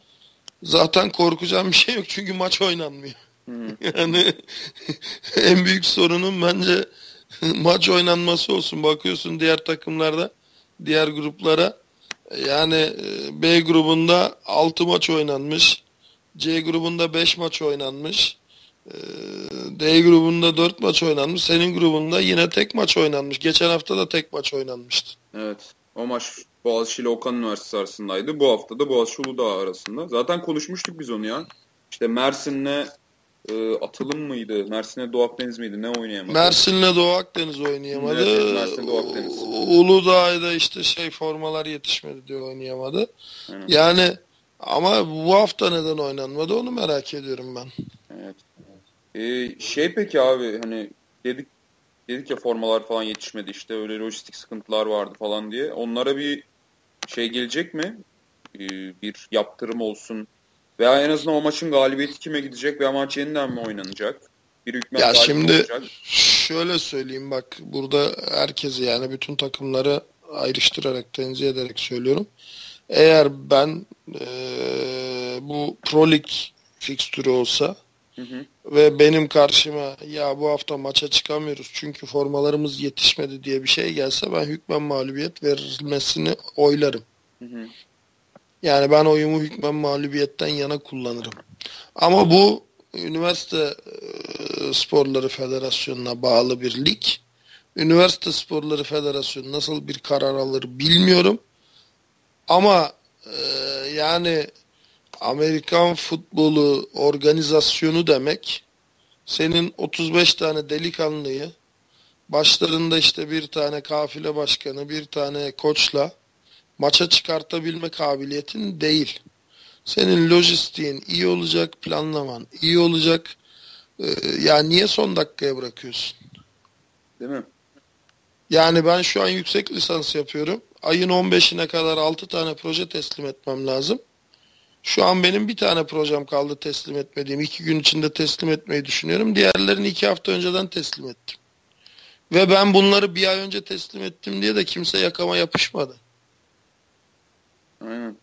zaten korkacağım bir şey yok çünkü maç oynanmıyor. Hı. Yani en büyük sorunun bence maç oynanması olsun. Bakıyorsun diğer takımlarda, diğer gruplara. Yani e, B grubunda 6 maç oynanmış. C grubunda 5 maç oynanmış. E, D grubunda 4 maç oynanmış. Senin grubunda yine tek maç oynanmış. Geçen hafta da tek maç oynanmıştı. Evet. O maç Boğaziçi ile Okan Üniversitesi arasındaydı. Bu hafta da Boğaziçi Uludağ arasında. Zaten konuşmuştuk biz onu ya. İşte Mersin'le e, Atılım mıydı? Mersin'le Doğu Akdeniz miydi? Ne oynayamadı? Mersin'le Doğu Akdeniz oynayamadı. Evet, Mersin Doğu Akdeniz. Uludağ'da işte şey formalar yetişmedi diye oynayamadı. Aynen. Yani ama bu hafta neden oynanmadı onu merak ediyorum ben. Evet. Ee, şey peki abi hani dedik dedik ya formalar falan yetişmedi işte öyle lojistik sıkıntılar vardı falan diye. Onlara bir şey gelecek mi? Ee, bir yaptırım olsun. Veya en azından o maçın galibiyeti kime gidecek veya maç yeniden mi oynanacak? Bir hükmet Ya şimdi olacak. şöyle söyleyeyim bak burada herkesi yani bütün takımları ayrıştırarak tenzih ederek söylüyorum. Eğer ben eee, bu Pro Lig fikstürü olsa Hı hı. ve benim karşıma ya bu hafta maça çıkamıyoruz çünkü formalarımız yetişmedi diye bir şey gelse ben hükmen mağlubiyet verilmesini oylarım. Hı hı. Yani ben oyumu hükmen mağlubiyetten yana kullanırım. Ama bu üniversite e, sporları federasyonuna bağlı bir lig. Üniversite sporları federasyonu nasıl bir karar alır bilmiyorum. Ama e, yani Amerikan futbolu organizasyonu demek senin 35 tane delikanlıyı başlarında işte bir tane kafile başkanı, bir tane koçla maça çıkartabilme kabiliyetin değil. Senin lojistiğin iyi olacak, planlaman iyi olacak. Ee, ya niye son dakikaya bırakıyorsun? Değil mi? Yani ben şu an yüksek lisans yapıyorum. Ayın 15'ine kadar 6 tane proje teslim etmem lazım. Şu an benim bir tane projem kaldı teslim etmediğim. iki gün içinde teslim etmeyi düşünüyorum. Diğerlerini iki hafta önceden teslim ettim. Ve ben bunları bir ay önce teslim ettim diye de kimse yakama yapışmadı. Aynen.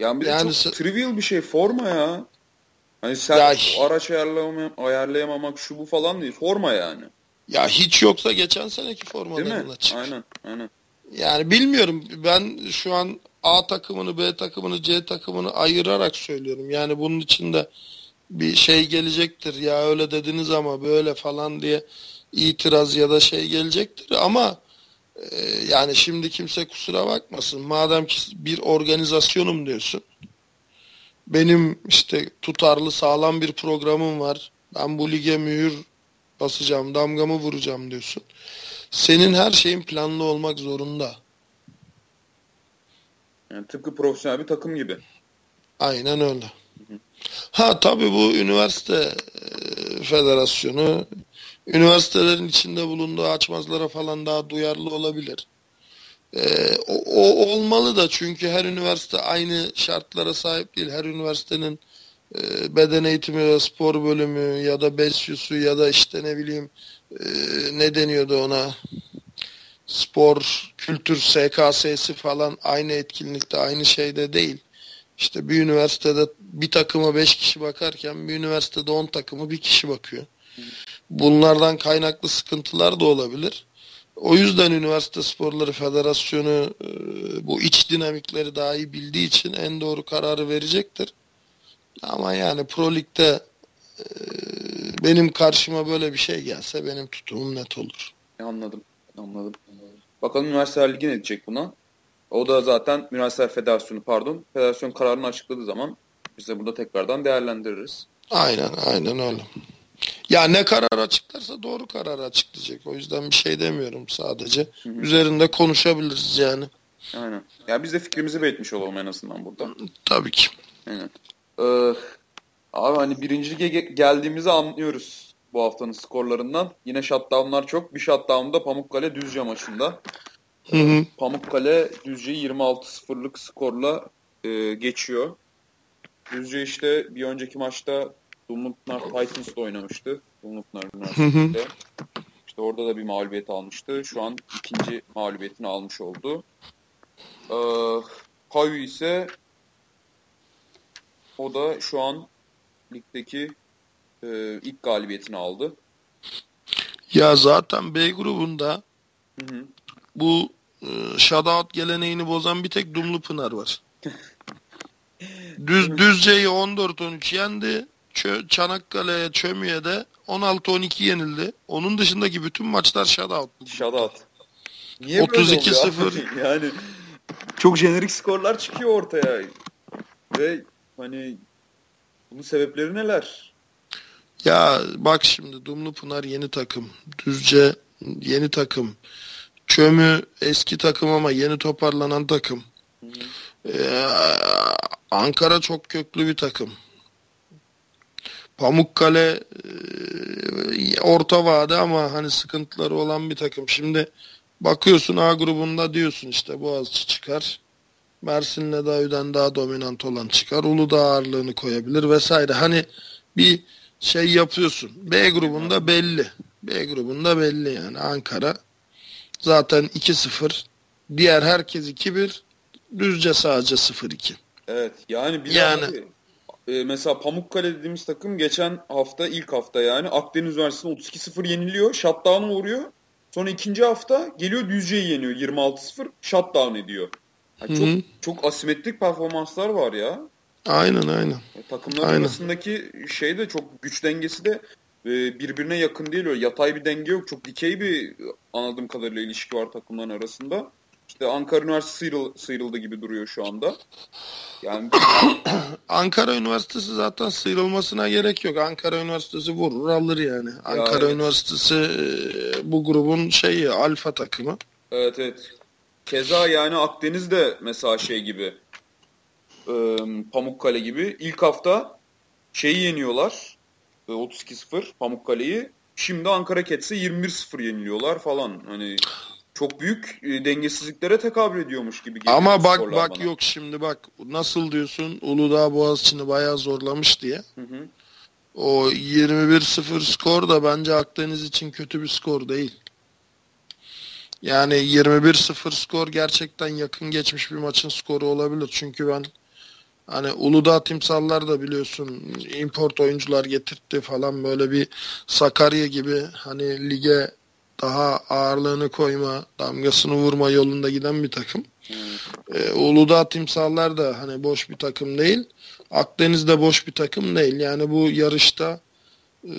Yani bir Yani çok trivial bir şey forma ya. Hani sen Ya- araç ayarlayamam, ayarlayamamak şu bu falan değil. Forma yani. Ya hiç yoksa geçen seneki formalarına çık. Aynen. Aynen. Yani bilmiyorum. Ben şu an A takımını, B takımını, C takımını ayırarak söylüyorum. Yani bunun içinde bir şey gelecektir. Ya öyle dediniz ama böyle falan diye itiraz ya da şey gelecektir. Ama yani şimdi kimse kusura bakmasın. Madem ki bir organizasyonum diyorsun. Benim işte tutarlı sağlam bir programım var. Ben bu lige mühür basacağım, damgamı vuracağım diyorsun. Senin her şeyin planlı olmak zorunda. Yani tıpkı profesyonel bir takım gibi. Aynen öyle. Ha tabii bu üniversite e, federasyonu üniversitelerin içinde bulunduğu açmazlara falan daha duyarlı olabilir. E, o, o olmalı da çünkü her üniversite aynı şartlara sahip değil. Her üniversitenin e, beden eğitimi ve spor bölümü ya da BESYUS'u ya da işte ne bileyim e, ne deniyordu ona spor, kültür, SKS'si falan aynı etkinlikte, aynı şeyde değil. İşte bir üniversitede bir takıma 5 kişi bakarken bir üniversitede 10 takımı bir kişi bakıyor. Bunlardan kaynaklı sıkıntılar da olabilir. O yüzden Üniversite Sporları Federasyonu e, bu iç dinamikleri daha iyi bildiği için en doğru kararı verecektir. Ama yani Pro Lig'de e, benim karşıma böyle bir şey gelse benim tutumum net olur. Anladım. Anladım. Bakalım Üniversiteler Ligi ne diyecek buna? O da zaten Üniversiteler Federasyonu pardon. Federasyon kararını açıkladığı zaman biz de burada tekrardan değerlendiririz. Aynen aynen öyle. Ya ne karar açıklarsa doğru kararı açıklayacak. O yüzden bir şey demiyorum sadece. Üzerinde konuşabiliriz yani. Aynen. Ya biz de fikrimizi belirtmiş olalım en azından burada. Tabii ki. Aynen. Ee, abi hani birinci lige ge- geldiğimizi anlıyoruz bu haftanın skorlarından. Yine shutdownlar çok. Bir shutdown'da Pamukkale Düzce maçında. Hı hı. Pamukkale Düzce'yi 26-0'lık skorla e, geçiyor. Düzce işte bir önceki maçta Dumlupınar Titans'la oynamıştı. Dumlupınar Üniversitesi'nde. İşte orada da bir mağlubiyet almıştı. Şu an ikinci mağlubiyetini almış oldu. Ee, Kayu ise o da şu an ligdeki e, ilk galibiyetini aldı. Ya zaten B grubunda Hı hı. bu e, shutout geleneğini bozan bir tek Dumlu Pınar var. Düz Düzce'yi 14-13 yendi. Çö, Çanakkale'ye Çömü'ye de 16-12 yenildi. Onun dışındaki bütün maçlar shutout. Shutout. Niye 32-0. böyle oluyor? yani çok jenerik skorlar çıkıyor ortaya. Ve hani bunun sebepleri neler? Ya bak şimdi Dumlu Pınar yeni takım. Düzce yeni takım. Çömü eski takım ama yeni toparlanan takım. Ee, Ankara çok köklü bir takım. Pamukkale e, orta vade ama hani sıkıntıları olan bir takım. Şimdi bakıyorsun A grubunda diyorsun işte Boğaziçi çıkar. Mersin'le Daviden daha dominant olan çıkar. Uludağ ağırlığını koyabilir vesaire. Hani bir şey yapıyorsun. B grubunda belli. B grubunda belli yani Ankara. Zaten 2-0. Diğer herkes 2-1. Düzce sadece 0-2. Evet yani bir Yani- yani... e, mesela Pamukkale dediğimiz takım geçen hafta ilk hafta yani Akdeniz Üniversitesi'ne 32-0 yeniliyor. Shutdown'a uğruyor. Sonra ikinci hafta geliyor Düzce'yi yeniyor 26-0 shutdown ediyor. Yani çok çok asimetrik performanslar var ya. Aynen aynen. E, Takımların Aynen. arasındaki şey de çok güç dengesi de e, birbirine yakın değil. Öyle yatay bir denge yok. Çok dikey bir anladığım kadarıyla ilişki var takımların arasında. İşte Ankara Üniversitesi sıyrıl, sıyrıldı gibi duruyor şu anda. Yani Ankara Üniversitesi zaten sıyrılmasına gerek yok. Ankara Üniversitesi vurur alır yani. Ankara evet. Üniversitesi e, bu grubun şeyi alfa takımı. evet evet. Keza yani Akdeniz de mesela şey gibi e, Pamukkale gibi ilk hafta şeyi yeniyorlar. e, 32-0 Pamukkale'yi. Şimdi Ankara Kets'e 21-0 yeniliyorlar falan. Hani çok büyük e, dengesizliklere tekabül ediyormuş gibi geliyor Ama bak bak bana. yok şimdi bak nasıl diyorsun Uludağ Boğaziçi'ni bayağı zorlamış diye. Hı hı. O 21-0 skor da bence Akdeniz için kötü bir skor değil. Yani 21-0 skor gerçekten yakın geçmiş bir maçın skoru olabilir. Çünkü ben hani Uludağ Timsallar da biliyorsun import oyuncular getirtti falan böyle bir Sakarya gibi hani lige daha ağırlığını koyma, damgasını vurma yolunda giden bir takım. Ee, Uludağ Timsallar da hani boş bir takım değil. Akdeniz de boş bir takım değil. Yani bu yarışta e,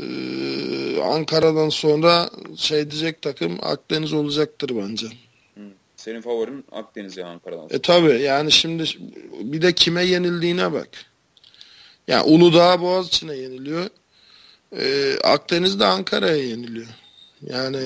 Ankara'dan sonra şey diyecek takım Akdeniz olacaktır bence. Senin favorin Akdeniz ya Ankara'dan. E tabi yani şimdi bir de kime yenildiğine bak. Yani Uludağ Boğaziçi'ne yeniliyor. E, Akdeniz de Ankara'ya yeniliyor. Yani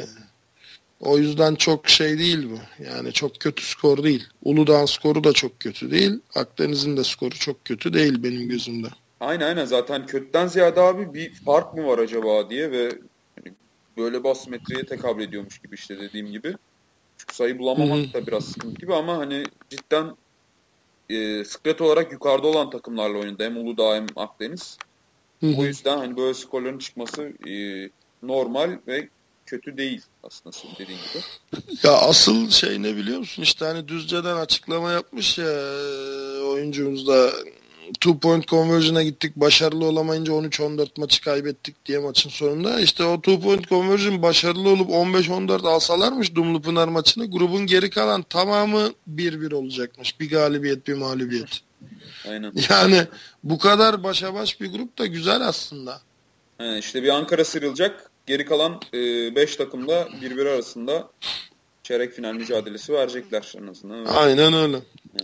o yüzden çok şey değil bu. Yani çok kötü skor değil. Uludağ'ın skoru da çok kötü değil. Akdeniz'in de skoru çok kötü değil benim gözümde. Aynen aynen zaten kötüden ziyade abi bir fark mı var acaba diye ve hani böyle bir asimetriye tekabül ediyormuş gibi işte dediğim gibi. Çünkü sayı bulamamak da biraz sıkıntı gibi ama hani cidden e, sklet olarak yukarıda olan takımlarla oynadı. Hem Uludağ hem Akdeniz. Hı hı. O yüzden hani böyle skorların çıkması e, normal ve kötü değil aslında senin dediğin gibi. Ya asıl şey ne biliyor musun? İşte hani Düzce'den açıklama yapmış ya e, oyuncumuz da two point conversion'a gittik başarılı olamayınca 13-14 maçı kaybettik diye maçın sonunda. İşte o two point conversion başarılı olup 15-14 alsalarmış Dumlu Pınar maçını grubun geri kalan tamamı 1-1 olacakmış. Bir galibiyet bir mağlubiyet. Aynen. Yani bu kadar başa baş bir grup da güzel aslında. He, işte bir Ankara sıyrılacak. Geri kalan 5 takımda birbiri arasında çeyrek final mücadelesi verecekler en azından. Aynen öyle.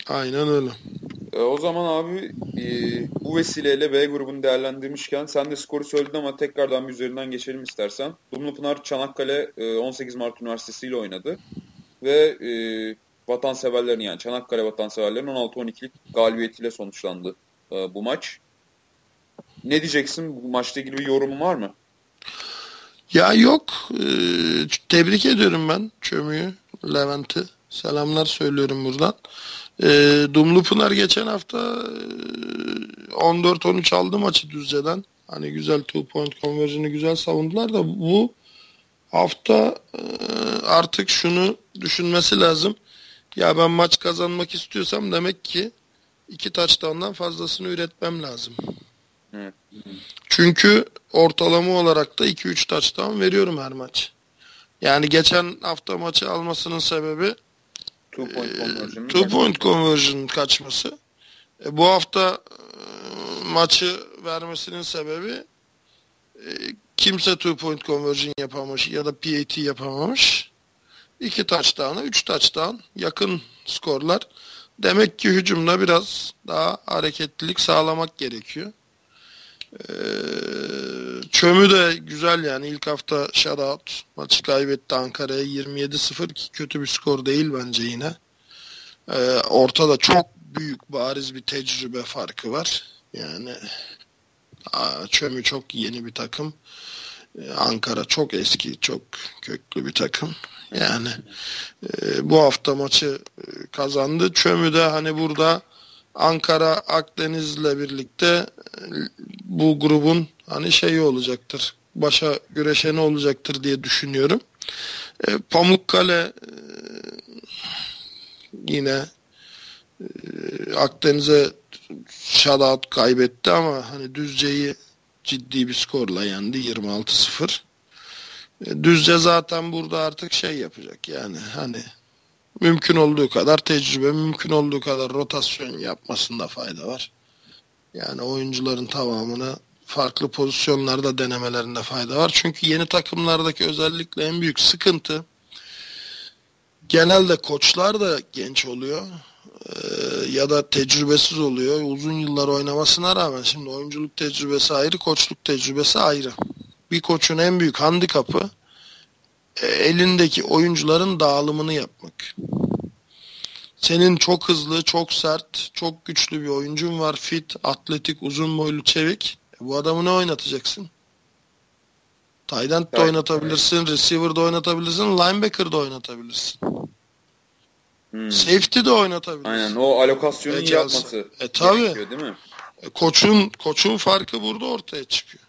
Aynen öyle. E, o zaman abi e, bu vesileyle B grubunu değerlendirmişken sen de skoru söyledin ama tekrardan bir üzerinden geçelim istersen. Dumlupınar Çanakkale e, 18 Mart Üniversitesi ile oynadı. Ve e, vatanseverlerin yani Çanakkale vatanseverlerin 16-12'lik galibiyetiyle sonuçlandı e, bu maç. Ne diyeceksin? Bu maçla ilgili bir yorumun var mı? Ya yok. Ee, tebrik ediyorum ben Çömü'yü, Levent'i. Selamlar söylüyorum buradan. Ee, Dumlupınar geçen hafta e, 14-13 aldı maçı Düzce'den. Hani güzel two point conversion'ı güzel savundular da bu hafta e, artık şunu düşünmesi lazım. Ya ben maç kazanmak istiyorsam demek ki iki touchdown'dan fazlasını üretmem lazım. Çünkü ortalama olarak da 2-3 touchdown veriyorum her maç. Yani geçen hafta maçı almasının sebebi two point conversion. Two point conversion kaçması. E, bu hafta e, maçı vermesinin sebebi e, kimse two point conversion yapamamış ya da PAT yapamamış. İki touchdown'a, üç touchdown yakın skorlar. Demek ki hücumda biraz daha hareketlilik sağlamak gerekiyor. Ee, çömü de güzel yani ilk hafta shutout. Maçı kaybetti Ankara'ya 27-0 ki kötü bir skor değil bence yine. Ee, ortada çok büyük bariz bir tecrübe farkı var. Yani çömü çok yeni bir takım. Ee, Ankara çok eski, çok köklü bir takım. Yani e, bu hafta maçı e, kazandı. Çömü de hani burada Ankara Akdeniz'le birlikte e, bu grubun hani şeyi olacaktır. Başa güreşeni olacaktır diye düşünüyorum. E, Pamukkale e, yine e, Akdeniz'e shutout kaybetti ama hani Düzce'yi ciddi bir skorla yendi 26-0. E, Düzce zaten burada artık şey yapacak yani hani mümkün olduğu kadar tecrübe, mümkün olduğu kadar rotasyon yapmasında fayda var. Yani oyuncuların tamamını farklı pozisyonlarda denemelerinde fayda var. Çünkü yeni takımlardaki özellikle en büyük sıkıntı genelde koçlar da genç oluyor ya da tecrübesiz oluyor. Uzun yıllar oynamasına rağmen şimdi oyunculuk tecrübesi ayrı, koçluk tecrübesi ayrı. Bir koçun en büyük handikapı elindeki oyuncuların dağılımını yapmak. Senin çok hızlı, çok sert, çok güçlü bir oyuncun var. Fit, atletik, uzun boylu, çevik. E, bu adamı ne oynatacaksın? Tight de oynatabilirsin, receiver de oynatabilirsin, linebacker de oynatabilirsin. Hmm. Safety de oynatabilirsin. Aynen o alokasyonu e, yapması e, tabii. gerekiyor değil mi? E, koçun, koçun farkı burada ortaya çıkıyor.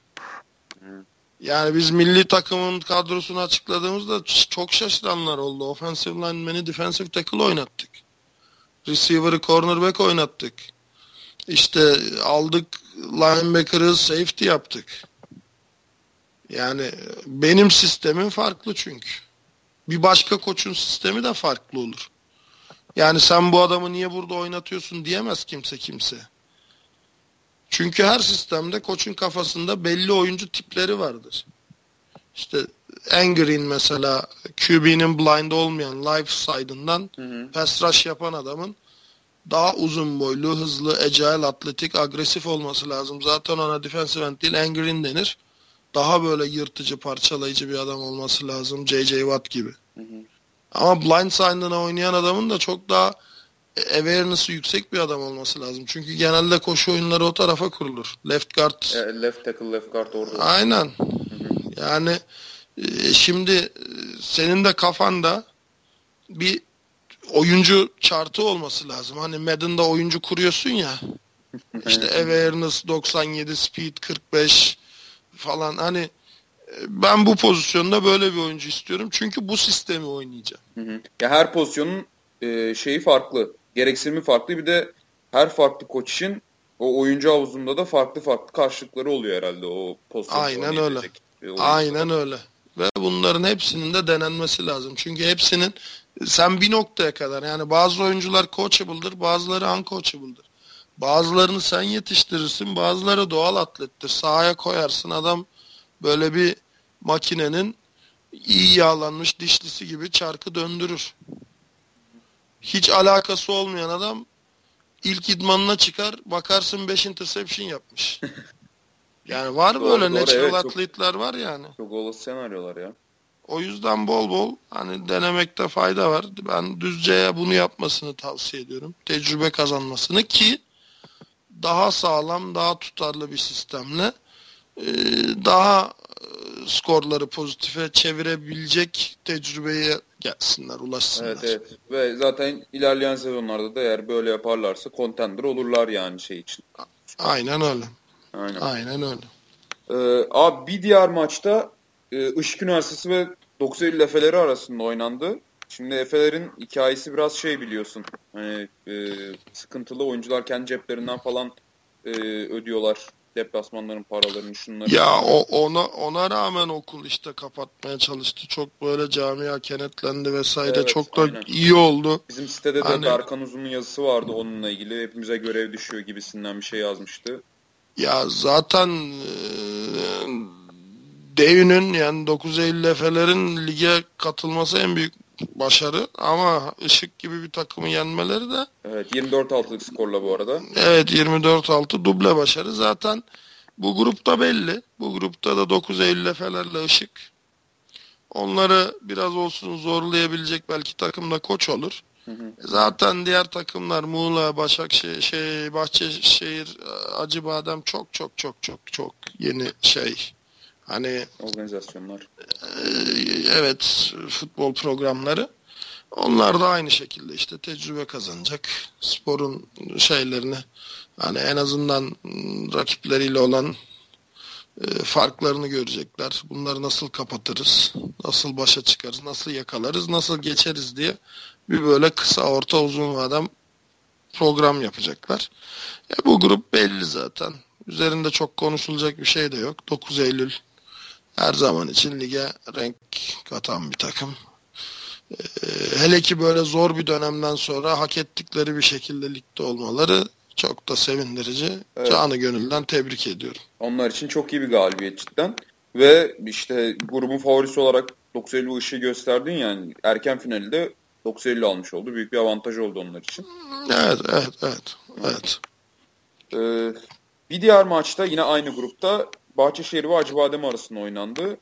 Yani biz milli takımın kadrosunu açıkladığımızda çok şaşıranlar oldu. Offensive lineman'i defensive tackle oynattık. Receiver'ı cornerback oynattık. İşte aldık linebacker'ı safety yaptık. Yani benim sistemim farklı çünkü. Bir başka koçun sistemi de farklı olur. Yani sen bu adamı niye burada oynatıyorsun diyemez kimse kimse. Çünkü her sistemde koçun kafasında belli oyuncu tipleri vardır. İşte Anger'in mesela QB'nin blind olmayan life side'ından pass rush yapan adamın daha uzun boylu, hızlı, agile, atletik, agresif olması lazım. Zaten ona defensive end değil Anger'in denir. Daha böyle yırtıcı, parçalayıcı bir adam olması lazım. J.J. Watt gibi. Hı hı. Ama blind side'ına oynayan adamın da çok daha awareness'ı yüksek bir adam olması lazım. Çünkü genelde koşu oyunları o tarafa kurulur. Left guard. E, left tackle, left guard orada. Aynen. Hı hı. Yani e, şimdi e, senin de kafanda bir oyuncu chartı olması lazım. Hani Madden'da oyuncu kuruyorsun ya. İşte awareness 97, speed 45 falan hani e, ben bu pozisyonda böyle bir oyuncu istiyorum. Çünkü bu sistemi oynayacağım. Hı hı. Ya her pozisyonun e, şeyi farklı gereksinimi farklı. Bir de her farklı koç için o oyuncu havuzunda da farklı farklı karşılıkları oluyor herhalde o pozisyon. Aynen öyle. Aynen öyle. Ve bunların hepsinin de denenmesi lazım. Çünkü hepsinin sen bir noktaya kadar yani bazı oyuncular coachable'dır, bazıları uncoachable'dır. Bazılarını sen yetiştirirsin, bazıları doğal atlettir. Sahaya koyarsın adam böyle bir makinenin iyi yağlanmış dişlisi gibi çarkı döndürür hiç alakası olmayan adam ilk idmanına çıkar bakarsın 5 interception yapmış. Yani var doğru, böyle doğru, natural evet, atletler var yani. Çok olası senaryolar ya. O yüzden bol bol hani denemekte fayda var. Ben Düzce'ye bunu yapmasını tavsiye ediyorum. Tecrübe kazanmasını ki daha sağlam, daha tutarlı bir sistemle daha skorları pozitife çevirebilecek tecrübeye gelsinler, ulaşsınlar. Evet, evet. Ve zaten ilerleyen sezonlarda da eğer böyle yaparlarsa contender olurlar yani şey için. Aynen öyle. Aynen, Aynen öyle. Ee, abi bir diğer maçta e, Işık Üniversitesi ve 9 Eylül Efe'leri arasında oynandı. Şimdi Efe'lerin hikayesi biraz şey biliyorsun. Hani e, sıkıntılı oyuncular kendi ceplerinden falan e, ödüyorlar deplasmanların paralarını şunları. Ya o, ona ona rağmen okul işte kapatmaya çalıştı. Çok böyle camia kenetlendi vesaire. Evet, çok da aynen. iyi oldu. Bizim sitede de Hani- Berkan Uzun'un yazısı vardı onunla ilgili. Hepimize görev düşüyor gibisinden bir şey yazmıştı. Ya zaten e, Deyü'nün yani 9 Eylül Efe'lerin lige katılması en büyük başarı ama Işık gibi bir takımı yenmeleri de Evet 24-6'lık skorla bu arada. evet 24-6 duble başarı zaten bu grupta belli. Bu grupta da 9 Eylül Efe'lerle Işık onları biraz olsun zorlayabilecek belki takımda koç olur. Hı hı. Zaten diğer takımlar Muğla, Başakşehir, şey, Bahçeşehir, Acıbadem çok çok çok çok çok yeni şey. Hani Organizasyonlar. e, evet futbol programları. Onlar da aynı şekilde işte tecrübe kazanacak. Sporun şeylerini hani en azından rakipleriyle olan e, farklarını görecekler. Bunları nasıl kapatırız? Nasıl başa çıkarız? Nasıl yakalarız? Nasıl geçeriz diye bir böyle kısa orta uzun vadem program yapacaklar. E, bu grup belli zaten. Üzerinde çok konuşulacak bir şey de yok. 9 Eylül her zaman için lige renk katan bir takım. E, hele ki böyle zor bir dönemden sonra hak ettikleri bir şekilde ligde olmaları çok da sevindirici. Evet. Canı gönülden tebrik ediyorum. Onlar için çok iyi bir galibiyet cidden. Ve işte grubun favorisi olarak 9 Eylül ışığı gösterdin yani erken finalde 9 Eylül almış oldu. Büyük bir avantaj oldu onlar için. Evet, evet, evet. evet. Ee, bir diğer maçta yine aynı grupta Bahçeşehir ve Acıbadem arasında oynandı.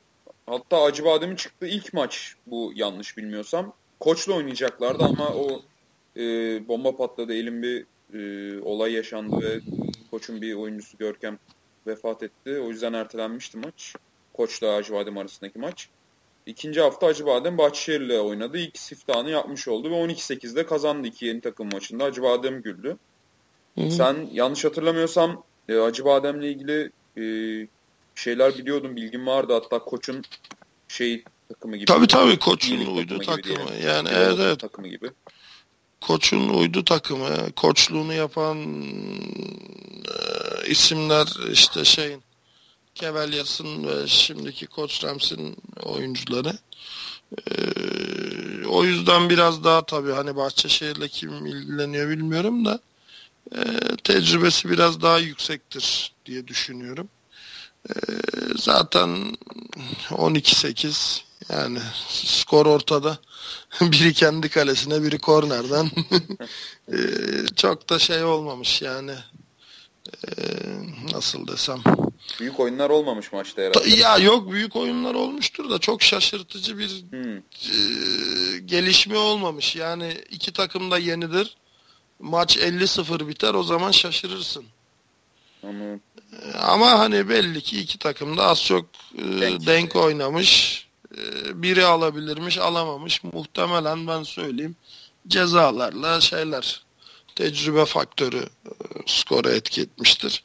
Hatta Acıbadem'in çıktığı ilk maç bu yanlış bilmiyorsam. Koç'la oynayacaklardı ama o e, bomba patladı. Elin bir e, olay yaşandı ve Koç'un bir oyuncusu Görkem vefat etti. O yüzden ertelenmişti maç. Koç'la Acıbadem arasındaki maç. İkinci hafta Acıbadem Bahçeşehir'le oynadı. İlk siftahını yapmış oldu ve 12-8'de kazandı iki yeni takım maçında. Acıbadem güldü. Hı hı. Sen yanlış hatırlamıyorsam e, Acıbadem'le ilgili e, şeyler biliyordun, bilgin vardı. Hatta koçun şey takımı gibi. Tabii tabii koçun uydu gibi takımı. diyelim. Yani evet evet Takımı gibi. koçun uydu takımı. Koçluğunu yapan e, isimler işte şeyin Cavaliers'ın ve şimdiki Koç Rams'in oyuncuları. E, o yüzden biraz daha tabii hani Bahçeşehir'le kim ilgileniyor bilmiyorum da e, tecrübesi biraz daha yüksektir diye düşünüyorum. E, zaten 12-8 yani skor ortada. biri kendi kalesine, biri kornerden. Ee, çok da şey olmamış yani. Ee, nasıl desem. Büyük oyunlar olmamış maçta Ta- herhalde. Ya yok büyük oyunlar olmuştur da çok şaşırtıcı bir Hmm. e, gelişme olmamış. Yani iki takım da yenidir. Maç 50-0 biter o zaman şaşırırsın. Ee, Ama hani belli ki iki takım da az çok e, Denk. denk, oynamış. E, biri alabilirmiş, alamamış. Muhtemelen ben söyleyeyim cezalarla şeyler tecrübe faktörü e, skora etki etmiştir.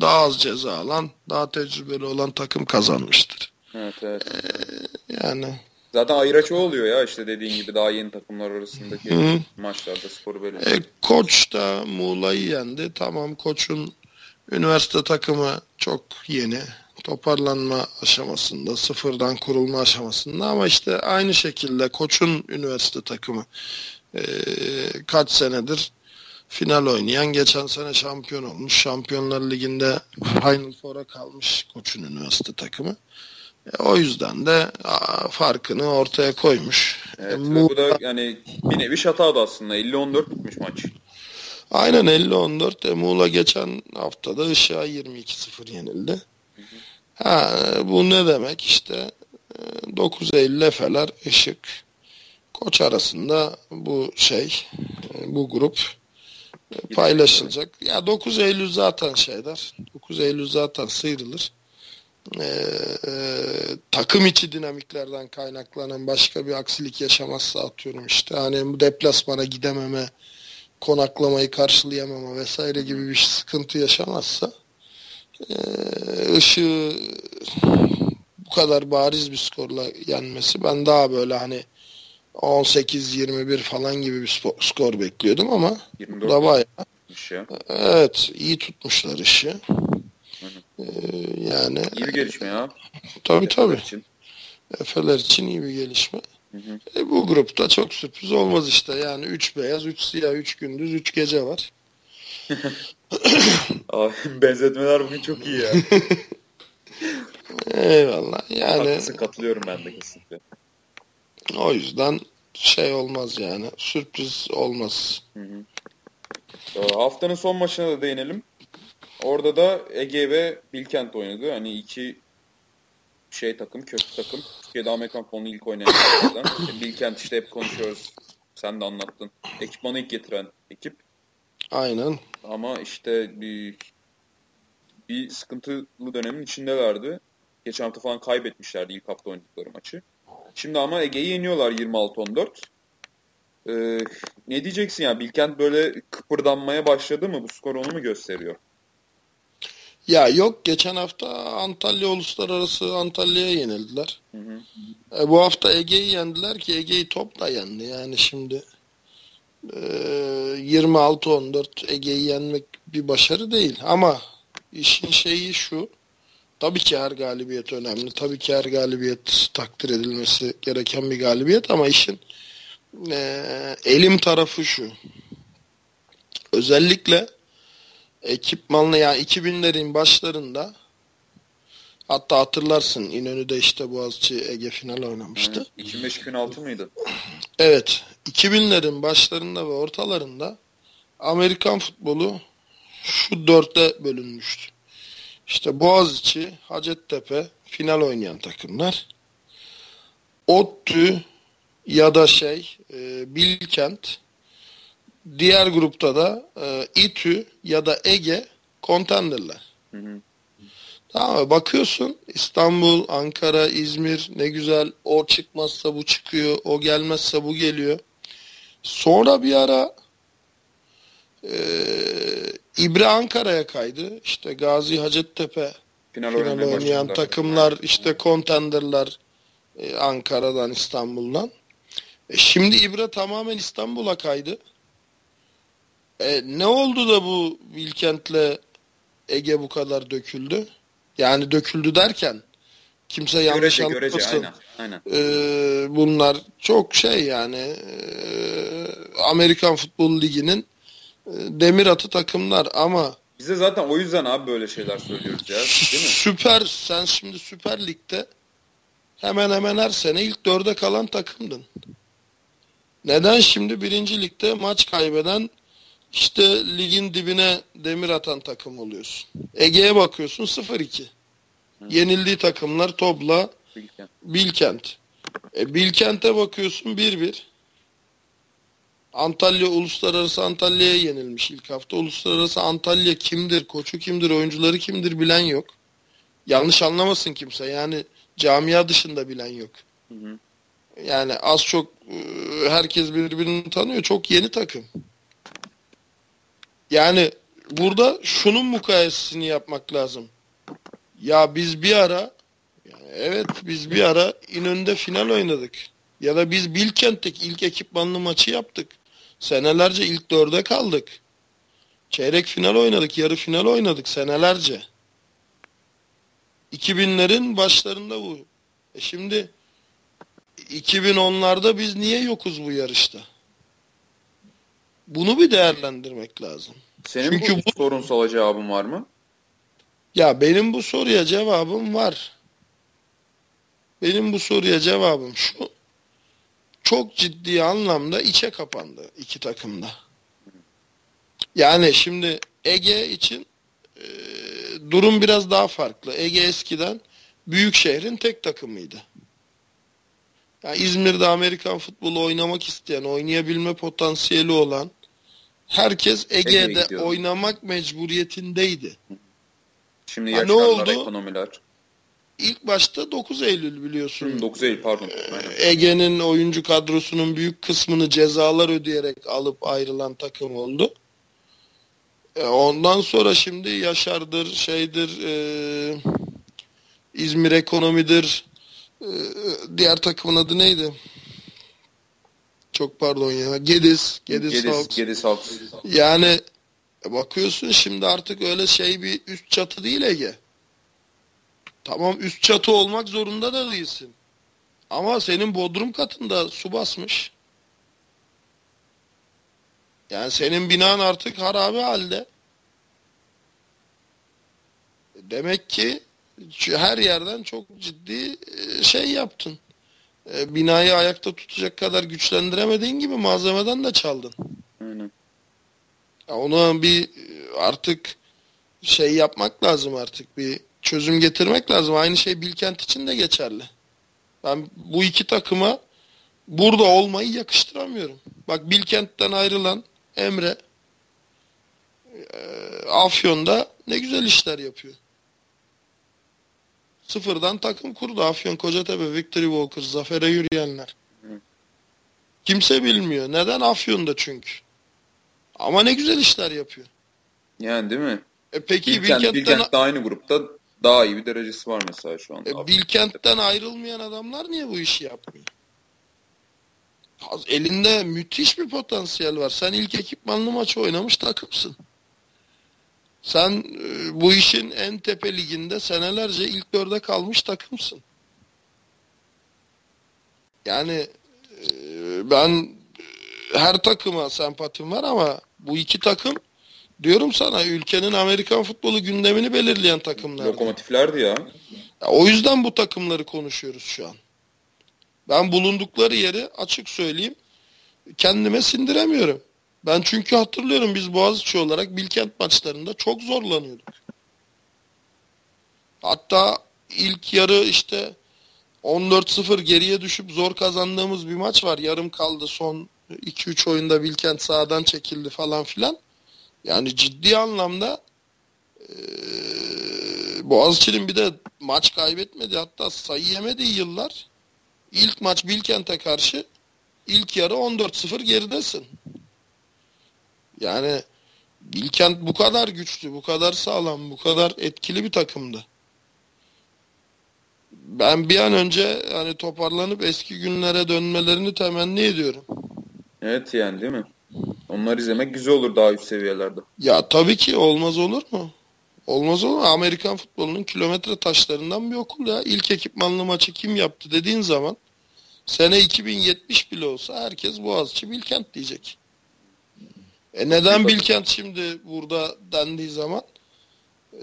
Daha az ceza alan, daha tecrübeli olan takım kazanmıştır. evet evet. Yani Zaten ayraç o oluyor ya işte dediğin gibi daha yeni takımlar arasındaki Hı. maçlarda skoru böyle. e, koç da Muğla'yı yendi. Tamam koçun üniversite takımı çok yeni. Toparlanma aşamasında, sıfırdan kurulma aşamasında ama işte aynı şekilde koçun üniversite takımı e, kaç senedir final oynayan, geçen sene şampiyon olmuş, Şampiyonlar Ligi'nde Final Four'a kalmış koçun üniversite takımı. E, o yüzden de aa, farkını ortaya koymuş. Evet, E, bu da yani bir nevi şatadı aslında. 50-14 bitmiş maç. Aynen 50-14. E, Muğla geçen haftada Işık'a 22-0 yenildi. Ha, bu ne demek işte e, 9 Eylül Efeler Işık Koç arasında bu şey e, bu grup e, paylaşılacak. Ya 9 Eylül zaten şeyler. 9 Eylül zaten sıyrılır. E, e, takım içi dinamiklerden kaynaklanan başka bir aksilik yaşamazsa atıyorum işte hani bu deplasmana gidememe konaklamayı karşılayamama vesaire gibi bir sıkıntı yaşamazsa eee ışığı bu kadar bariz bir skorla yenmesi ben daha böyle hani 18-21 falan gibi bir skor bekliyordum ama bu 24 da bayağı ya. evet iyi tutmuşlar işi. Ee, yani İyi bir gelişme ya. tabii tabii. Için. Efeler için iyi bir gelişme. Hı hı. E, bu grupta çok sürpriz olmaz işte. Yani 3 beyaz, 3 siyah, 3 gündüz, 3 gece var. Abi, benzetmeler bugün çok iyi ya. Eyvallah. Yani Haklısın katılıyorum ben de kesinlikle. o yüzden şey olmaz yani. Sürpriz olmaz. Hı hı. Ee, Haftanın son maçına da değinelim. Orada da Ege ve Bilkent oynadı. Hani iki şey takım, köklü takım. Türkiye'de Amerikan futbolunu ilk oynayan takımlardan. İşte Bilkent işte hep konuşuyoruz. Sen de anlattın. Ekipmanı ilk getiren ekip. Aynen. Ama işte bir, bir sıkıntılı dönemin içindelerdi. Geçen hafta falan kaybetmişlerdi ilk hafta oynadıkları maçı. Şimdi ama Ege'yi yeniyorlar 26-14. Ee, ne diyeceksin ya? Bilkent böyle kıpırdanmaya başladı mı? Bu skor onu mu gösteriyor? Ya yok geçen hafta Antalya Uluslararası Antalya'ya yenildiler. Hı hı. E, bu hafta Ege'yi yendiler ki Ege'yi top da yendi. Yani şimdi e, 26-14 Ege'yi yenmek bir başarı değil. Ama işin şeyi şu. Tabii ki her galibiyet önemli. Tabii ki her galibiyet takdir edilmesi gereken bir galibiyet ama işin e, elim tarafı şu. Özellikle ekipmanlı yani 2000'lerin başlarında hatta hatırlarsın İnönü'de işte Boğaziçi Ege final oynamıştı. 2005-2006 mıydı? Evet 2000'lerin başlarında ve ortalarında Amerikan futbolu şu dörtte bölünmüştü. İşte Boğaziçi, Hacettepe final oynayan takımlar. ODTÜ ya da şey e, Bilkent diğer grupta da e, İTÜ ya da Ege kontenderler. Hı hı. Tamam mı? Bakıyorsun İstanbul, Ankara, İzmir ne güzel o çıkmazsa bu çıkıyor, o gelmezse bu geliyor. Sonra bir ara e, İbre Ankara'ya kaydı. İşte Gazi Hacettepe Final, final oynayan takımlar işte kontenderler e, Ankara'dan İstanbul'dan. E, şimdi İbre tamamen İstanbul'a kaydı. E, ne oldu da bu Bilkent'le Ege bu kadar döküldü? Yani döküldü derken kimse yanlış Görece görece anlamasın. aynen. aynen. E, bunlar çok şey yani e, Amerikan Futbol Ligi'nin e, demir atı takımlar ama Bize zaten o yüzden abi böyle şeyler söylüyoruz ya. Değil mi? Süper sen şimdi Süper Lig'de hemen hemen her sene ilk dörde kalan takımdın. Neden şimdi birinci ligde maç kaybeden işte ligin dibine demir atan takım oluyorsun. Ege'ye bakıyorsun 0-2. Yenildiği takımlar Topla, Bilkent. Bilkent. E, Bilkent'e bakıyorsun 1-1. Antalya Uluslararası Antalya'ya yenilmiş ilk hafta. Uluslararası Antalya kimdir, koçu kimdir, oyuncuları kimdir bilen yok. Yanlış anlamasın kimse. Yani camia dışında bilen yok. Hı hı. Yani az çok e, herkes birbirini tanıyor. Çok yeni takım. Yani burada şunun mukayesesini yapmak lazım. Ya biz bir ara yani evet biz bir ara İnönü'nde final oynadık. Ya da biz Bilkent'teki ilk ekipmanlı maçı yaptık. Senelerce ilk dörde kaldık. Çeyrek final oynadık, yarı final oynadık senelerce. 2000'lerin başlarında bu. E şimdi 2010'larda biz niye yokuz bu yarışta? Bunu bir değerlendirmek lazım. Senin Çünkü bu, bu- sorunsala cevabın var mı? Ya benim bu soruya cevabım var. Benim bu soruya cevabım şu. Çok ciddi anlamda içe kapandı iki takımda. Yani şimdi Ege için e, durum biraz daha farklı. Ege eskiden büyük şehrin tek takımıydı. Yani İzmir'de Amerikan futbolu oynamak isteyen, oynayabilme potansiyeli olan herkes Ege'ye Ege'de gidiyordu. oynamak mecburiyetindeydi. Şimdi Ha, ne oldu? ekonomiler. İlk başta 9 Eylül biliyorsun. Hı, 9 Eylül pardon. Aynen. Ege'nin oyuncu kadrosunun büyük kısmını cezalar ödeyerek alıp ayrılan takım oldu. E, ondan sonra şimdi Yaşar'dır, şeydir, e, İzmir Ekonomi'dir, e, diğer takımın adı neydi? Çok pardon ya. Gediz, Gediz, Gediz, Hawks. Gediz Hawks. Yani E bakıyorsun şimdi artık öyle şey bir üst çatı değil Ege. Tamam üst çatı olmak zorunda da değilsin. Ama senin bodrum katında su basmış. Yani senin binan artık harabe halde. Demek ki her yerden çok ciddi e, şey yaptın. E, binayı ayakta tutacak kadar güçlendiremediğin gibi malzemeden de çaldın. Aynen. Ona bir e, artık şey yapmak lazım artık bir çözüm getirmek lazım. Aynı şey Bilkent için de geçerli. Ben bu iki takıma burada olmayı yakıştıramıyorum. Bak Bilkent'ten ayrılan Emre e, Afyon'da ne güzel işler yapıyor. Sıfırdan takım kurdu. Afyon, Kocatepe, Victory Walker, Zafer'e yürüyenler. Kimse bilmiyor. Neden Afyon'da çünkü. Ama ne güzel işler yapıyor. Yani değil mi? E peki Bilkent, Bilkent'ten, Bilkent'te aynı grupta daha iyi bir derecesi var mesela şu anda. e, Bilkent'ten ayrılmayan adamlar niye bu işi yapmıyor? Elinde müthiş bir potansiyel var. Sen ilk ekipmanlı maçı oynamış takımsın. Sen e, bu işin en tepe liginde senelerce ilk dörde kalmış takımsın. Yani e, ben e, her takıma sempatim var ama bu iki takım diyorum sana ülkenin Amerikan futbolu gündemini belirleyen takımlar. Lokomotiflerdi ya. ya. O yüzden bu takımları konuşuyoruz şu an. Ben bulundukları yeri açık söyleyeyim kendime sindiremiyorum. Ben çünkü hatırlıyorum biz Boğaziçi olarak Bilkent maçlarında çok zorlanıyorduk. Hatta ilk yarı işte 14-0 geriye düşüp zor kazandığımız bir maç var. Yarım kaldı son 2-3 oyunda Bilkent sağdan çekildi falan filan. Yani ciddi anlamda e, Boğaziçi'nin bir de maç kaybetmedi hatta sayı yemedi yıllar. İlk maç Bilkent'e karşı ilk yarı 14-0 geridesin. Yani Bilkent bu kadar güçlü, bu kadar sağlam, bu kadar etkili bir takımdı. Ben bir an önce hani toparlanıp eski günlere dönmelerini temenni ediyorum. Evet yani değil mi? Onları izlemek güzel olur daha üst seviyelerde. Ya tabii ki olmaz olur mu? Olmaz olur mu? Amerikan futbolunun kilometre taşlarından bir okul ya. İlk ekipmanlı maçı kim yaptı dediğin zaman sene 2070 bile olsa herkes Boğaziçi Bilkent diyecek. E neden Bilkent şimdi burada dendiği zaman e,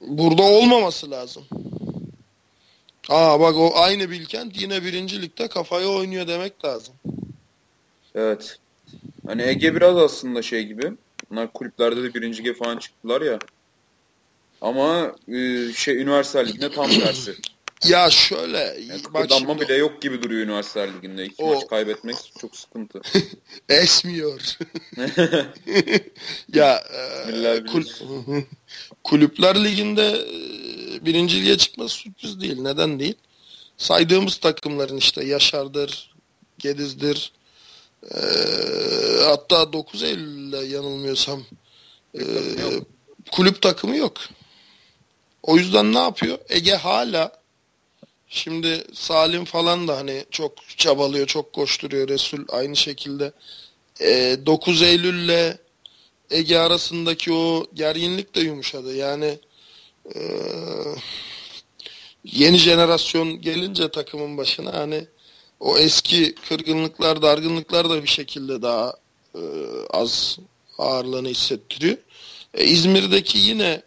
burada olmaması lazım. Aa bak o aynı Bilkent yine birincilikte kafaya oynuyor demek lazım. Evet. Hani Ege biraz aslında şey gibi. Bunlar kulüplerde de birinci falan çıktılar ya. Ama e, şey üniversite liginde tam tersi. Ya şöyle. Yani bak şimdi, bile yok gibi duruyor üniversite liginde. İki o... maç kaybetmek çok sıkıntı. Esmiyor. ya e, kul kulüpler liginde e, birinciliğe çıkması sürpriz değil. Neden değil? Saydığımız takımların işte Yaşar'dır, Gediz'dir, e, hatta 9 Eylül'de yanılmıyorsam e, kulüp takımı yok. O yüzden ne yapıyor? Ege hala Şimdi Salim falan da hani çok çabalıyor, çok koşturuyor. Resul aynı şekilde. E, 9 Eylül'le Ege arasındaki o gerginlik de yumuşadı. Yani e, yeni jenerasyon gelince takımın başına hani o eski kırgınlıklar, dargınlıklar da bir şekilde daha e, az ağırlığını hissettiriyor. E, İzmir'deki yine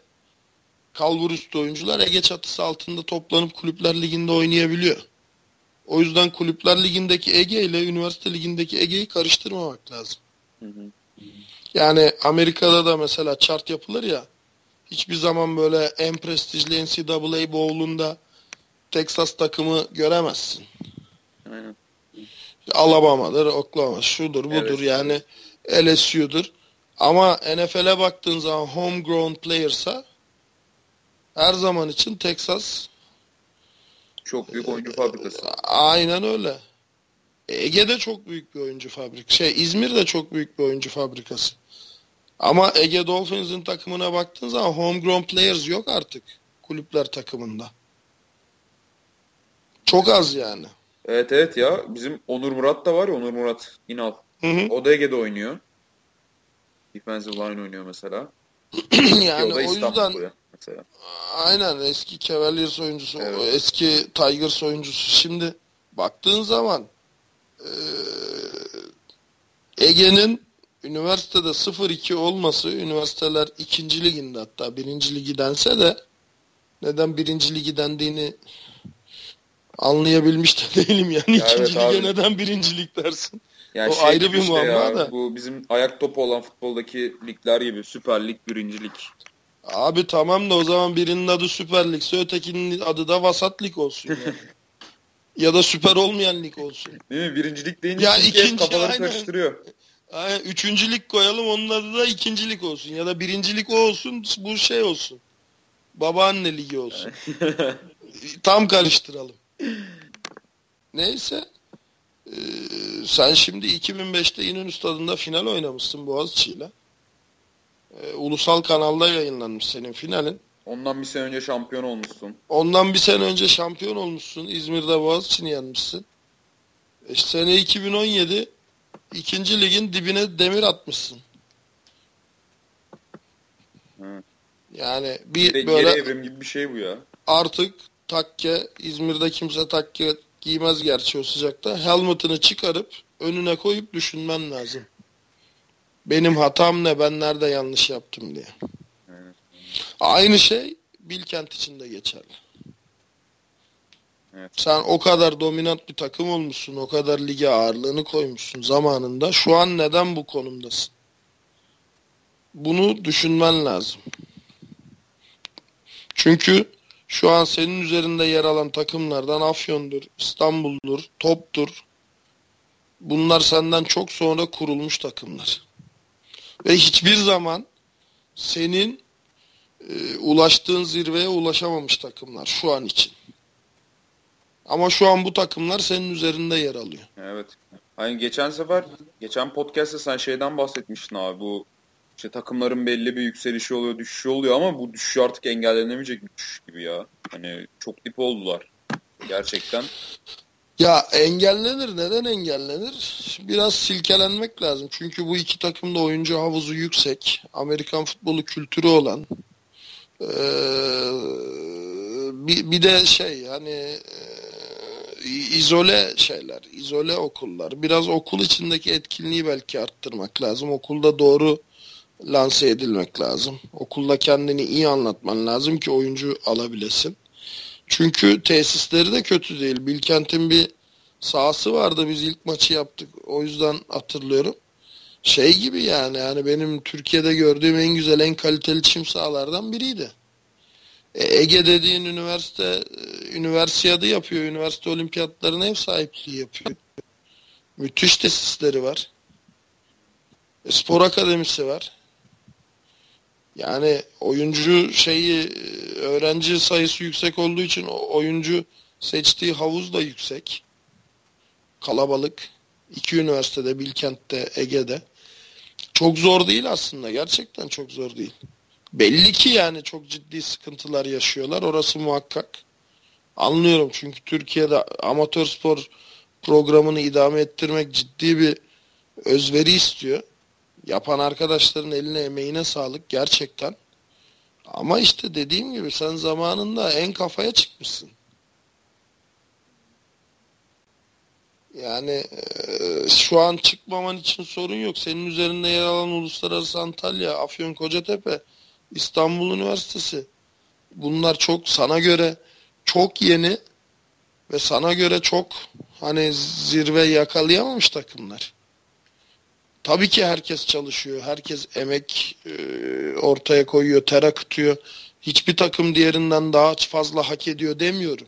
kalbur üstü oyuncular Ege çatısı altında toplanıp kulüpler liginde oynayabiliyor. O yüzden kulüpler ligindeki Ege ile üniversite ligindeki Ege'yi karıştırmamak lazım. Yani Amerika'da da mesela chart yapılır ya hiçbir zaman böyle en prestijli NCAA Bowl'unda Texas takımı göremezsin. Aynen. Alabama'dır, Oklahoma, şudur budur evet. yani LSU'dur. Ama NFL'e baktığın zaman homegrown player'sa her zaman için Texas çok büyük oyuncu fabrikası. Aynen öyle. Ege'de çok büyük bir oyuncu fabrik. Şey İzmir de çok büyük bir oyuncu fabrikası. Ama Ege Dolphins'in takımına baktığın zaman homegrown players yok artık kulüpler takımında. Çok az yani. Evet evet ya bizim Onur Murat da var ya Onur Murat İnal. Hı hı. O da Ege'de oynuyor. Defensive line oynuyor mesela. yani o, o yüzden buraya mesela. aynen eski Cavaliers oyuncusu, Evet. eski Tigers oyuncusu. Şimdi baktığın zaman eee, Ege'nin üniversitede 0-2 olması, üniversiteler ikinci liginde hatta birinci ligi dense de neden birinci ligi dendiğini anlayabilmiş de değilim yani. Ya ikinci evet lige abi. neden birinci lig dersin? Yani O şey ayrı bir işte muamma ya, da. Bu bizim ayak topu olan futboldaki ligler gibi. Süper Lig, Birinci Lig. Abi tamam da o zaman birinin adı Süper Lig'se ötekinin adı da Vasat Lig olsun yani. ya da süper olmayan lig olsun. Değil mi? Birinci Lig deyince ya, ikinci, kafaları aynen. karıştırıyor. Aynen, üçüncülük koyalım onun adı da ikincilik olsun. Ya da birincilik o olsun bu şey olsun. Babaanne ligi olsun. Tam karıştıralım. Neyse. Ee, sen şimdi 2005'te İnönü Stadı'nda final oynamışsın Boğaziçi'yle. Ee, ulusal kanalda yayınlanmış senin finalin. Ondan bir sene önce şampiyon olmuşsun. Ondan bir sene önce şampiyon olmuşsun. İzmir'de Boğaziçi'ni yenmişsin. E, sene 2017 ikinci ligin dibine demir atmışsın. Hı. Yani bir Geri, böyle geri evrim gibi bir şey bu ya. artık takke İzmir'de kimse takke giymez gerçi o sıcakta. Helmet'ını çıkarıp önüne koyup düşünmen lazım. Benim hatam ne? Ben nerede yanlış yaptım diye. Evet. Aynı şey Bilkent için de geçerli. Evet. Sen o kadar dominant bir takım olmuşsun, o kadar lige ağırlığını koymuşsun zamanında. Şu an neden bu konumdasın? Bunu düşünmen lazım. Çünkü şu an senin üzerinde yer alan takımlardan Afyon'dur, İstanbul'dur, Top'tur. Bunlar senden çok sonra kurulmuş takımlar. Ve hiçbir zaman senin e, ulaştığın zirveye ulaşamamış takımlar şu an için. Ama şu an bu takımlar senin üzerinde yer alıyor. Evet. Hani geçen sefer, geçen podcast'ta sen şeyden bahsetmiştin abi. Bu işte takımların belli bir yükselişi oluyor, düşüşü oluyor ama bu düşüş artık engellenemeyecek bir düşüş gibi ya. Hani çok dip oldular. Gerçekten. Ya engellenir. Neden engellenir? Biraz silkelenmek lazım. Çünkü bu iki takım da oyuncu havuzu yüksek. Amerikan futbolu kültürü olan. Ee, bir, bir de şey hani e, izole şeyler, izole okullar. Biraz okul içindeki etkinliği belki arttırmak lazım. Okulda doğru lanse edilmek lazım. Okulda kendini iyi anlatman lazım ki oyuncu alabilesin. Çünkü tesisleri de kötü değil. Bilkent'in bir sahası vardı biz ilk maçı yaptık. O yüzden hatırlıyorum. Şey gibi yani yani benim Türkiye'de gördüğüm en güzel en kaliteli çim sahalardan biriydi. E, Ege dediğin üniversite e, üniversiyadı yapıyor. Üniversite olimpiyatlarına ev sahipliği yapıyor. Müthiş tesisleri var. E, spor akademisi var. Yani oyuncu şeyi öğrenci sayısı yüksek olduğu için oyuncu seçtiği havuz da yüksek. Kalabalık. İki üniversitede Bilkent'te, Ege'de. Çok zor değil aslında. Gerçekten çok zor değil. Belli ki yani çok ciddi sıkıntılar yaşıyorlar. Orası muhakkak. Anlıyorum çünkü Türkiye'de amatör spor programını idame ettirmek ciddi bir özveri istiyor. Yapan arkadaşların eline emeğine sağlık gerçekten. Ama işte dediğim gibi sen zamanında en kafaya çıkmışsın. Yani e, şu an çıkmaman için sorun yok. Senin üzerinde yer alan Uluslararası Antalya, Afyon Kocatepe, İstanbul Üniversitesi. Bunlar çok sana göre çok yeni ve sana göre çok hani zirve yakalayamamış takımlar. Tabii ki herkes çalışıyor. Herkes emek e, ortaya koyuyor, ter akıtıyor. Hiçbir takım diğerinden daha fazla hak ediyor demiyorum.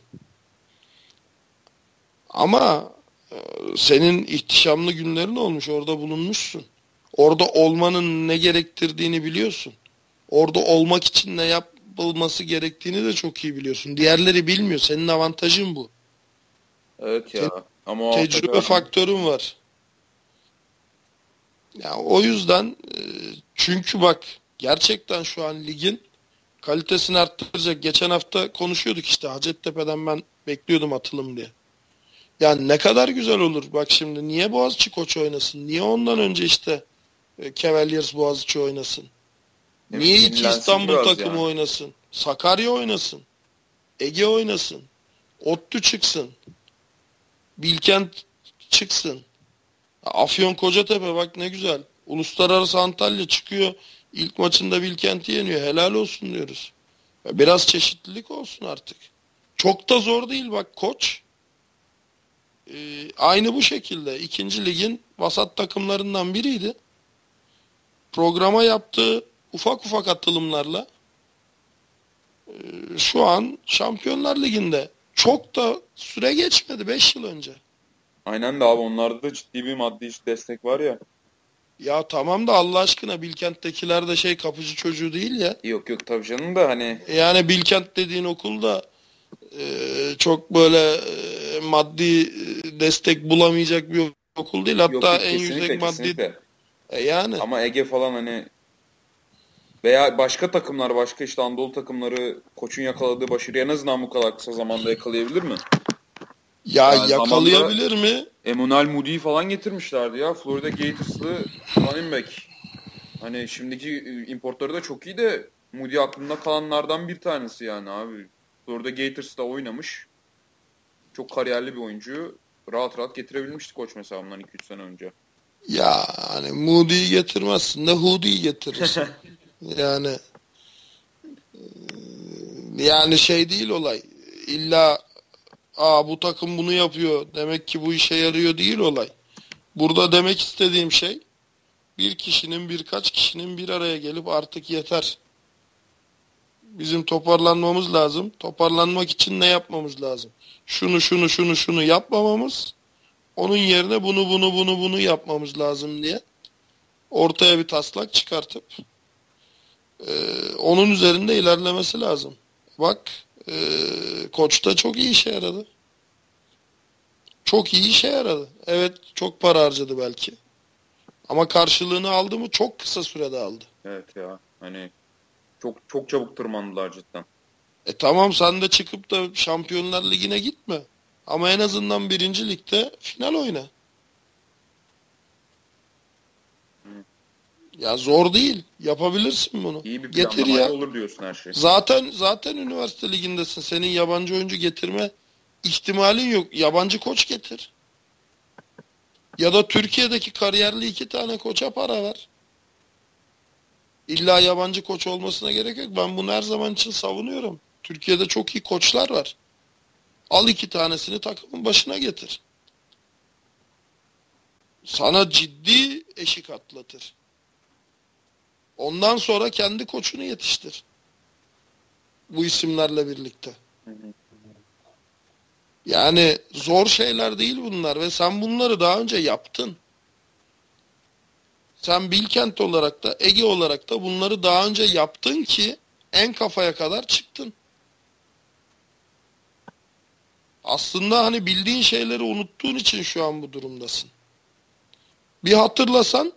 Ama e, senin ihtişamlı günlerin olmuş. Orada bulunmuşsun. Orada olmanın ne gerektirdiğini biliyorsun. Orada olmak için ne yapılması gerektiğini de çok iyi biliyorsun. Diğerleri bilmiyor. Senin avantajın bu. Evet ya. Te- Ama o Tecrübe faktörün var. Ya o yüzden e, çünkü bak gerçekten şu an ligin kalitesini arttıracak. Geçen hafta konuşuyorduk işte Hacettepe'den ben bekliyordum atılım diye. Yani ne kadar güzel olur. Bak şimdi niye Boğaziçi koç oynasın? Niye ondan önce işte e, Cavaliers Boğaziçi oynasın? Evet, Niye iki İstanbul takımı yani. oynasın? Sakarya oynasın. Ege oynasın. Ottu çıksın. Bilkent çıksın. Afyon Kocatepe bak ne güzel. Uluslararası Antalya çıkıyor. İlk maçında Bilkent'i yeniyor. Helal olsun diyoruz. Biraz çeşitlilik olsun artık. Çok da zor değil bak koç. Ee, aynı bu şekilde. ikinci ligin vasat takımlarından biriydi. Programa yaptığı ufak ufak atılımlarla e, şu an Şampiyonlar Ligi'nde çok da süre geçmedi 5 yıl önce. Aynen de abi onlarda da ciddi bir maddi destek var ya. Ya tamam da Allah aşkına Bilkent'tekiler de şey kapıcı çocuğu değil ya. Yok yok tabii canım da hani Yani Bilkent dediğin okulda e, çok böyle e, maddi e, destek bulamayacak bir okul değil. Hatta yok, yok, en yüksek maddi kesinlikle. E, yani Ama Ege falan hani veya başka takımlar, başka işte Anadolu takımları koçun yakaladığı başarıyı en azından bu kadar kısa zamanda yakalayabilir mi? Ya yani yakalayabilir mi? Emmanuel Moody'yi falan getirmişlerdi ya. Florida Gators'lı running back. Hani şimdiki e, importları da çok iyi de Moody aklımda kalanlardan bir tanesi yani abi. Florida Gators'da oynamış. Çok kariyerli bir oyuncuyu rahat rahat getirebilmişti koç mesela bundan 2-3 sene önce. Ya hani Moody'yi getirmezsin de Hoodie'yi getirirsin. yani e, yani şey değil olay. İlla aa bu takım bunu yapıyor. Demek ki bu işe yarıyor değil olay. Burada demek istediğim şey bir kişinin birkaç kişinin bir araya gelip artık yeter. Bizim toparlanmamız lazım. Toparlanmak için ne yapmamız lazım? Şunu şunu şunu şunu yapmamamız onun yerine bunu bunu bunu bunu yapmamız lazım diye ortaya bir taslak çıkartıp e, onun üzerinde ilerlemesi lazım. Bak e, koç da çok iyi işe yaradı. Çok iyi işe yaradı. Evet çok para harcadı belki. Ama karşılığını aldı mı çok kısa sürede aldı. Evet ya hani çok çok çabuk tırmandılar cidden. E tamam sen de çıkıp da Şampiyonlar Ligi'ne gitme. Ama en azından birinci ligde final oyna. Ya zor değil. Yapabilirsin bunu. İyi bir Getir ya. olur diyorsun her şey. Zaten zaten üniversite ligindesin. Senin yabancı oyuncu getirme ihtimalin yok. Yabancı koç getir. Ya da Türkiye'deki kariyerli iki tane koça para ver. İlla yabancı koç olmasına gerek yok. Ben bunu her zaman için savunuyorum. Türkiye'de çok iyi koçlar var. Al iki tanesini takımın başına getir. Sana ciddi eşik atlatır. Ondan sonra kendi koçunu yetiştir. Bu isimlerle birlikte. Yani zor şeyler değil bunlar ve sen bunları daha önce yaptın. Sen Bilkent olarak da Ege olarak da bunları daha önce yaptın ki en kafaya kadar çıktın. Aslında hani bildiğin şeyleri unuttuğun için şu an bu durumdasın. Bir hatırlasan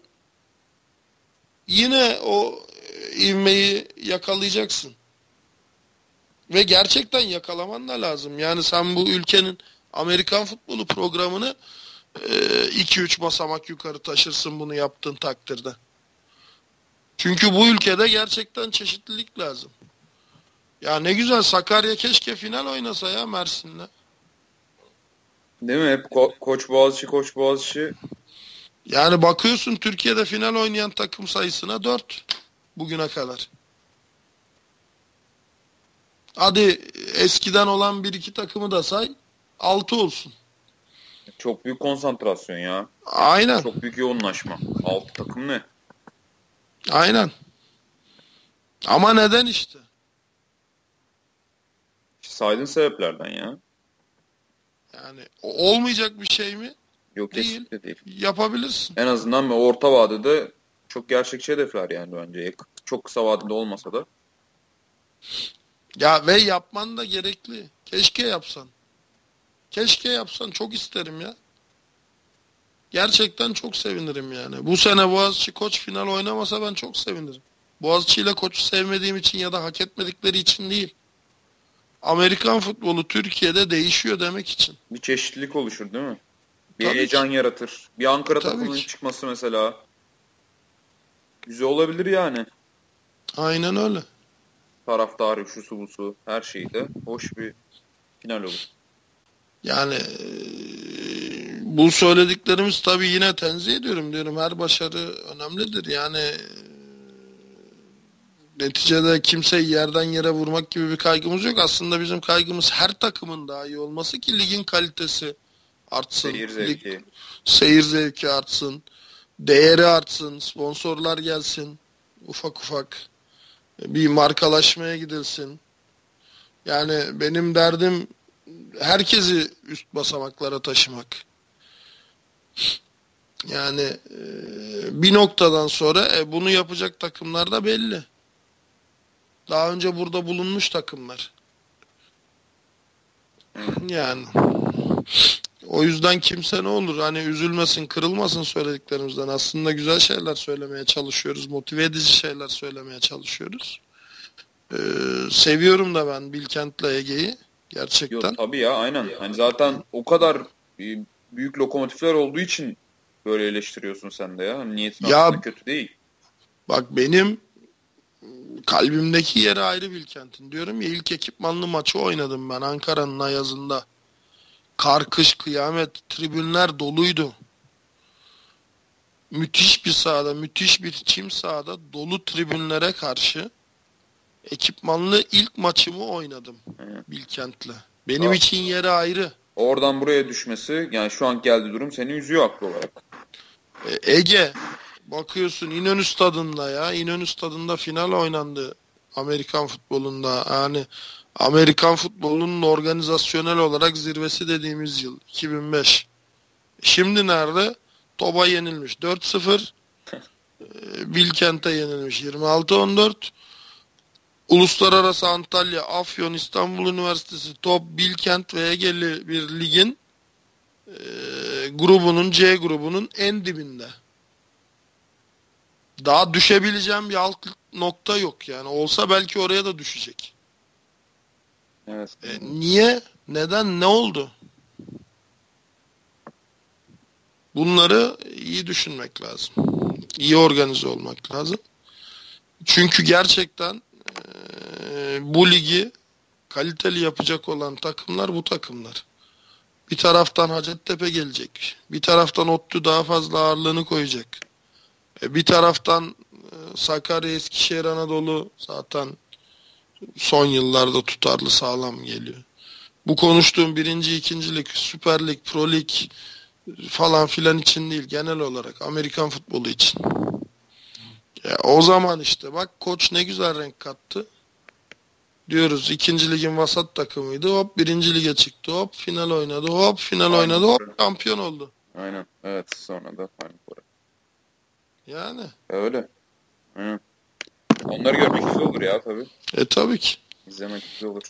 yine o e, ivmeyi yakalayacaksın. Ve gerçekten yakalaman da lazım. Yani sen bu ülkenin Amerikan futbolu programını 2-3 basamak yukarı taşırsın bunu yaptığın takdirde. Çünkü bu ülkede gerçekten çeşitlilik lazım. Ya ne güzel Sakarya keşke final oynasa ya Mersin'le. Değil mi? Hep ko- koç Boğaziçi, koç Boğaziçi. Yani bakıyorsun Türkiye'de final oynayan takım sayısına 4 bugüne kadar. Hadi eskiden olan bir iki takımı da say 6 olsun. Çok büyük konsantrasyon ya. Aynen. Çok büyük yoğunlaşma. Altı takım ne? Aynen. Ama neden işte? Saydığın sebeplerden ya. Yani olmayacak bir şey mi? Yok Değil. değil. Yapabilirsin. En azından bir orta vadede çok gerçekçi hedefler yani bence. Çok kısa vadede olmasa da. Ya ve yapman da gerekli. Keşke yapsan. Keşke yapsan. Çok isterim ya. Gerçekten çok sevinirim yani. Bu sene Boğaziçi koç final oynamasa ben çok sevinirim. Boğaziçi ile koçu sevmediğim için ya da hak etmedikleri için değil. Amerikan futbolu Türkiye'de değişiyor demek için. Bir çeşitlilik oluşur değil mi? Bir Tabii heyecan yaratır. Bir Ankara Tabii takımının ki. çıkması mesela. Güzel olabilir yani. Aynen öyle. Taraftarı, şusu busu her şeyi de hoş bir final olur. Yani e, bu söylediklerimiz tabii yine tenzih ediyorum diyorum. Her başarı önemlidir. Yani e, neticede kimseyi yerden yere vurmak gibi bir kaygımız yok. Aslında bizim kaygımız her takımın daha iyi olması ki ligin kalitesi artsın. Seyir zevki. Lig, seyir zevki artsın. Değeri artsın. Sponsorlar gelsin. Ufak ufak. Bir markalaşmaya gidilsin. Yani benim derdim herkesi üst basamaklara taşımak. Yani e, bir noktadan sonra e, bunu yapacak takımlar da belli. Daha önce burada bulunmuş takımlar. Yani o yüzden kimse ne olur hani üzülmesin, kırılmasın söylediklerimizden. Aslında güzel şeyler söylemeye çalışıyoruz, motive edici şeyler söylemeye çalışıyoruz. Ee, seviyorum da ben Bilkent'le Ege'yi gerçekten. Yok tabii ya aynen. Hani zaten o kadar e, büyük lokomotifler olduğu için böyle eleştiriyorsun sen de ya. Hani niyetin Ya- aslında kötü değil. Bak benim kalbimdeki yeri ayrı Bilkent'in. Diyorum ya ilk ekipmanlı maçı oynadım ben Ankara'nın ayazında. Kar, kış, kıyamet, tribünler doluydu. Müthiş bir sahada, müthiş bir çim sahada dolu tribünlere karşı ekipmanlı ilk maçımı oynadım. Bilkent'le. Benim Aa. için yeri ayrı. Oradan buraya düşmesi yani şu an geldiği durum seni üzüyor haklı olarak. E, Ege bakıyorsun İnönü stadında ya İnönü stadında final oynandı Amerikan futbolunda yani Amerikan futbolunun organizasyonel olarak zirvesi dediğimiz yıl 2005. Şimdi nerede? Toba yenilmiş 4-0 e, Bilkent'e yenilmiş 26-14 Uluslararası Antalya, Afyon, İstanbul Üniversitesi, Top, Bilkent ve Egeli bir ligin e, grubunun C grubunun en dibinde. Daha düşebileceğim bir alt nokta yok yani. Olsa belki oraya da düşecek. Evet. E, niye? Neden? Ne oldu? Bunları iyi düşünmek lazım. İyi organize olmak lazım. Çünkü gerçekten e, bu ligi kaliteli yapacak olan takımlar bu takımlar. Bir taraftan Hacettepe gelecek. Bir taraftan ODTÜ daha fazla ağırlığını koyacak. E, bir taraftan e, Sakarya, Eskişehir, Anadolu zaten son yıllarda tutarlı sağlam geliyor. Bu konuştuğum birinci, ikincilik, Süper Lig, Pro Lig falan filan için değil. Genel olarak Amerikan futbolu için. Ya, o zaman işte bak koç ne güzel renk kattı. Diyoruz ikinci ligin vasat takımıydı. Hop birinci lige çıktı. Hop final oynadı. Hop final Aynen oynadı. Hop şampiyon oldu. Aynen. Evet sonra da Final Four'a. Yani. Öyle. Aynen. Onları görmek güzel olur ya tabii. E tabii ki. İzlemek güzel olur.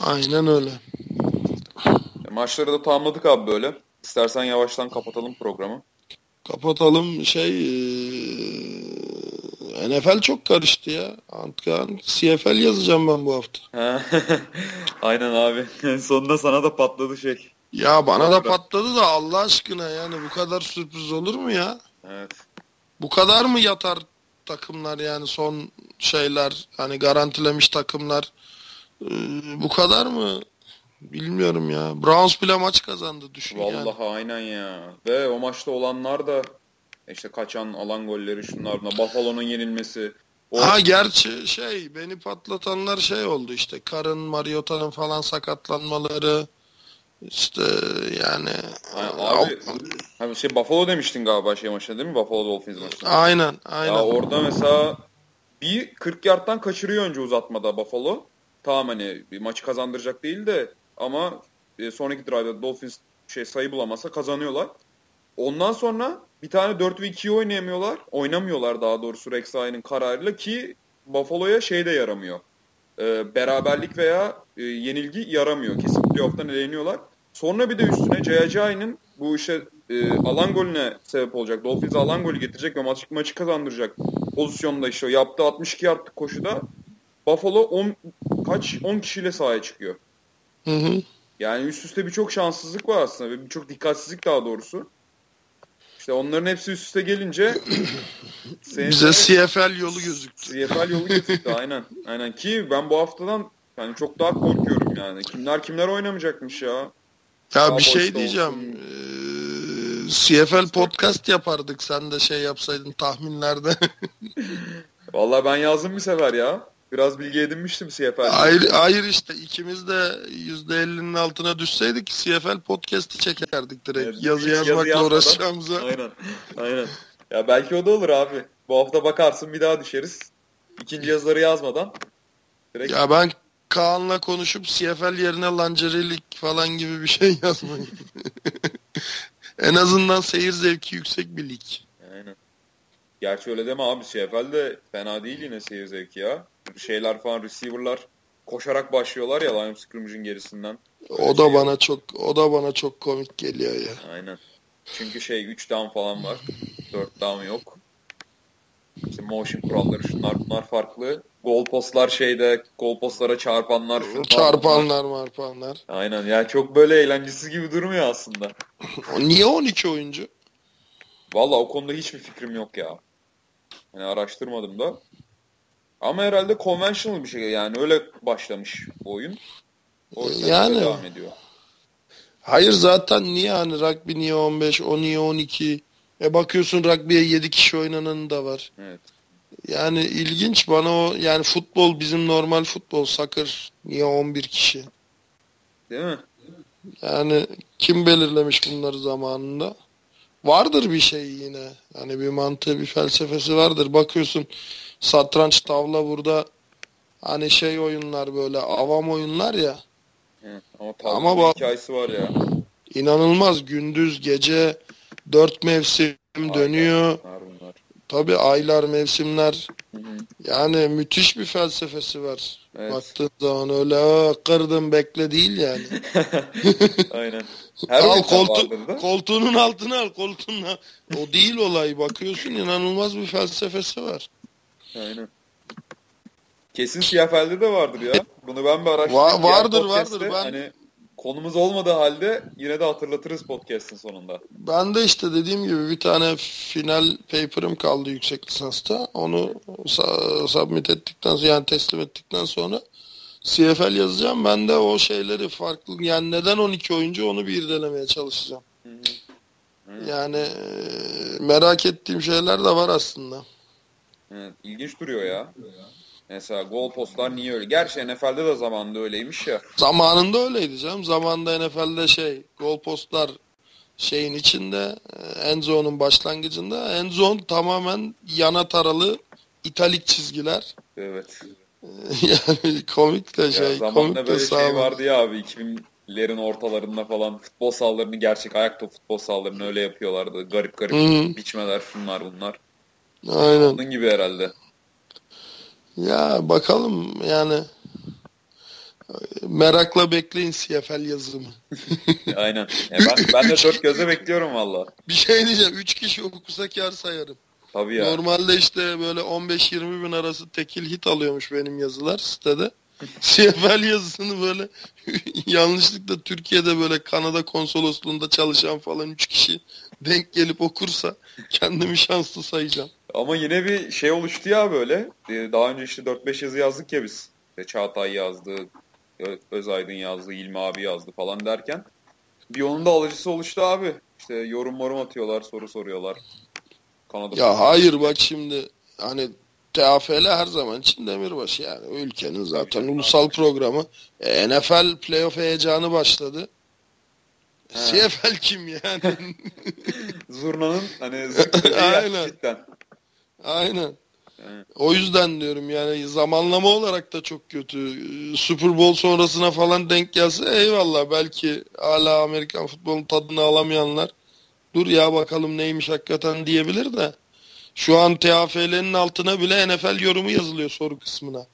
Aynen öyle. E, maçları da tamamladık abi böyle. İstersen yavaştan kapatalım programı. Kapatalım şey eee, NFL çok karıştı ya. Antkan CFL yazacağım ben bu hafta. Aynen abi. Sonunda sana da patladı şey. Ya bana da patladı da Allah aşkına yani bu kadar sürpriz olur mu ya? Evet. Bu kadar mı yatar takımlar yani son şeyler hani garantilemiş takımlar Eee, bu kadar mı? Bilmiyorum ya. Browns bile maç kazandı düşün yani. Vallahi aynen ya. Ve o maçta olanlar da işte kaçan alan golleri şunlar bunlar. Buffalo'nun yenilmesi. O Ha gerçi şey beni patlatanlar şey oldu işte Karın, Mariota'nın falan sakatlanmaları işte yani Ay- abi ha, şey Buffalo demiştin galiba şey maçında değil mi? Buffalo Dolphins maçında. aynen aynen. Ya orada mesela bir 40 yardtan kaçırıyor önce uzatmada Buffalo. Tamam hani bir maçı kazandıracak değil de ama e, sonraki drive'da Dolphins şey sayı bulamasa kazanıyorlar. Ondan sonra bir tane 4 ve 2'yi oynayamıyorlar. Oynamıyorlar daha doğrusu Rex Ryan'ın kararıyla ki Buffalo'ya şey de yaramıyor. E, beraberlik veya e, yenilgi yaramıyor. Kesin playoff'tan eleniyorlar. Sonra bir de üstüne Jayajay'ın bu işe e, alan golüne sebep olacak. Dolphins'e alan golü getirecek ve maçı, maçı kazandıracak pozisyonda işte yaptığı 62 yardlık koşuda Buffalo 10 kaç 10 kişiyle sahaya çıkıyor. Hı hı. Yani üst üste birçok şanssızlık var aslında ve birçok dikkatsizlik daha doğrusu. İşte onların hepsi üst üste gelince bize CFL yolu gözüktü. CFL yolu gözüktü aynen. Aynen ki ben bu haftadan yani çok daha korkuyorum yani. Kimler kimler oynamayacakmış ya. Ya daha bir şey diyeceğim. Ee, CFL podcast yapardık sen de şey yapsaydın tahminlerde. Vallahi ben yazdım bir sefer ya. Biraz bilgi edinmiştim CFL. Hayır, hayır işte ikimiz de %50'nin altına düşseydik CFL podcast'i çekerdik direkt. Evet, yazı yazmakla yazı uğraşacağımıza. Aynen. Aynen. Ya belki o da olur abi. Bu hafta bakarsın bir daha düşeriz. İkinci yazıları yazmadan. Direkt... Ya ben Kaan'la konuşup CFL yerine lancerilik falan gibi bir şey yazmayı. en azından seyir zevki yüksek bir lig. Aynen. Gerçi öyle deme abi. CFL de fena değil yine seyir zevki ya şeyler falan receiver'lar koşarak başlıyorlar ya line scrimmage'in gerisinden. o da şey bana yok. çok o da bana çok komik geliyor ya. Aynen. Çünkü şey 3 down falan var. 4 down yok. İşte motion kuralları şunlar bunlar farklı. Gol postlar şeyde, gol postlara çarpanlar. Çarpanlar, marpanlar. Aynen. Yani çok böyle eğlencesiz gibi durmuyor aslında. Niye 12 oyuncu? Valla o konuda hiçbir fikrim yok ya. Yani araştırmadım da. Ama herhalde conventional bir şey yani öyle başlamış bu oyun. O yani devam ediyor. Hayır zaten niye hani rugby niye 15, o niye 12? E bakıyorsun rugby'ye 7 kişi oynanan da var. Evet. Yani ilginç bana o yani futbol bizim normal futbol soccer niye 11 kişi? Değil mi? Yani kim belirlemiş bunları zamanında? Vardır bir şey yine. Hani bir mantığı, bir felsefesi vardır. Bakıyorsun satranç, tavla burada hani şey oyunlar böyle avam oyunlar ya. Hı, ama ama bak, hikayesi var ya. İnanılmaz gündüz gece dört mevsim dönüyor. Tabi aylar mevsimler. Hı hı. Yani müthiş bir felsefesi var. Evet. Baktığın zaman öyle kırdım bekle değil yani. Aynen. Her al koltu, koltuğunun altına al koltuğuna. O değil olay bakıyorsun inanılmaz bir felsefesi var. Aynen. Kesin siyafelde de vardır ya. Bunu ben bir araştırdım. Va vardır vardır. Ben... Hani konumuz olmadığı halde yine de hatırlatırız podcast'ın sonunda. Ben de işte dediğim gibi bir tane final paper'ım kaldı yüksek lisansta. Onu submit ettikten sonra yani teslim ettikten sonra CFL yazacağım. Ben de o şeyleri farklı yani neden 12 oyuncu onu bir irdelemeye çalışacağım. Hı hı. Yani merak ettiğim şeyler de var aslında. Evet, ilginç duruyor ya. Mesela gol postlar niye öyle? Gerçi NFL'de de zamanında öyleymiş ya. Zamanında öyleydi canım. Zamanında NFL'de şey gol postlar şeyin içinde Enzo'nun başlangıcında Enzo tamamen yana taralı italik çizgiler. Evet. yani komik de şey. Ya zamanında komik böyle de şey vardı ya abi 2000'lerin ortalarında falan futbol sahalarını gerçek ayakta futbol sahalarını öyle yapıyorlardı. Garip garip Hı-hı. biçmeler şunlar bunlar. Aynen. Onun gibi herhalde. Ya bakalım yani merakla bekleyin CFL yazımı. Aynen. Ya ben, ben de dört gözle bekliyorum valla. Bir şey diyeceğim. Üç kişi okusa kar sayarım. Tabii ya. Normalde işte böyle 15-20 bin arası tekil hit alıyormuş benim yazılar sitede. CFL yazısını böyle yanlışlıkla Türkiye'de böyle Kanada konsolosluğunda çalışan falan 3 kişi denk gelip okursa kendimi şanslı sayacağım. Ama yine bir şey oluştu ya böyle. Ee, daha önce işte 4-5 yazı yazdık ya biz. İşte Çağatay yazdı, Özaydın yazdı, İlmi abi yazdı falan derken. Bir onun da alıcısı oluştu abi. İşte yorum morum atıyorlar, soru soruyorlar. Kanada ya hayır bak şimdi hani TAFL her zaman için demirbaşı yani. Ülkenin zaten ulusal programı. E, NFL playoff heyecanı başladı. He. CFL kim yani? Zurna'nın hani Aynen. cidden. Aynen. O yüzden diyorum yani zamanlama olarak da çok kötü. Super Bowl sonrasına falan denk gelse eyvallah belki hala Amerikan futbolun tadını alamayanlar dur ya bakalım neymiş hakikaten diyebilir de. Şu an TAFL'nin altına bile NFL yorumu yazılıyor soru kısmına.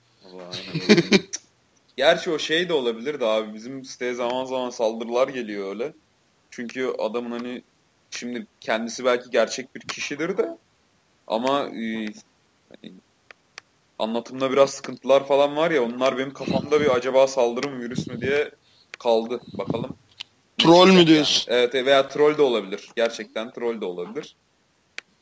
Gerçi o şey de olabilir de abi bizim siteye zaman zaman saldırılar geliyor öyle. Çünkü adamın hani şimdi kendisi belki gerçek bir kişidir de ama e, hani, anlatımda biraz sıkıntılar falan var ya onlar benim kafamda bir acaba saldırı mı virüs mü diye kaldı. Bakalım. Troll mü diyorsun? Yani. Evet veya troll de olabilir. Gerçekten troll de olabilir.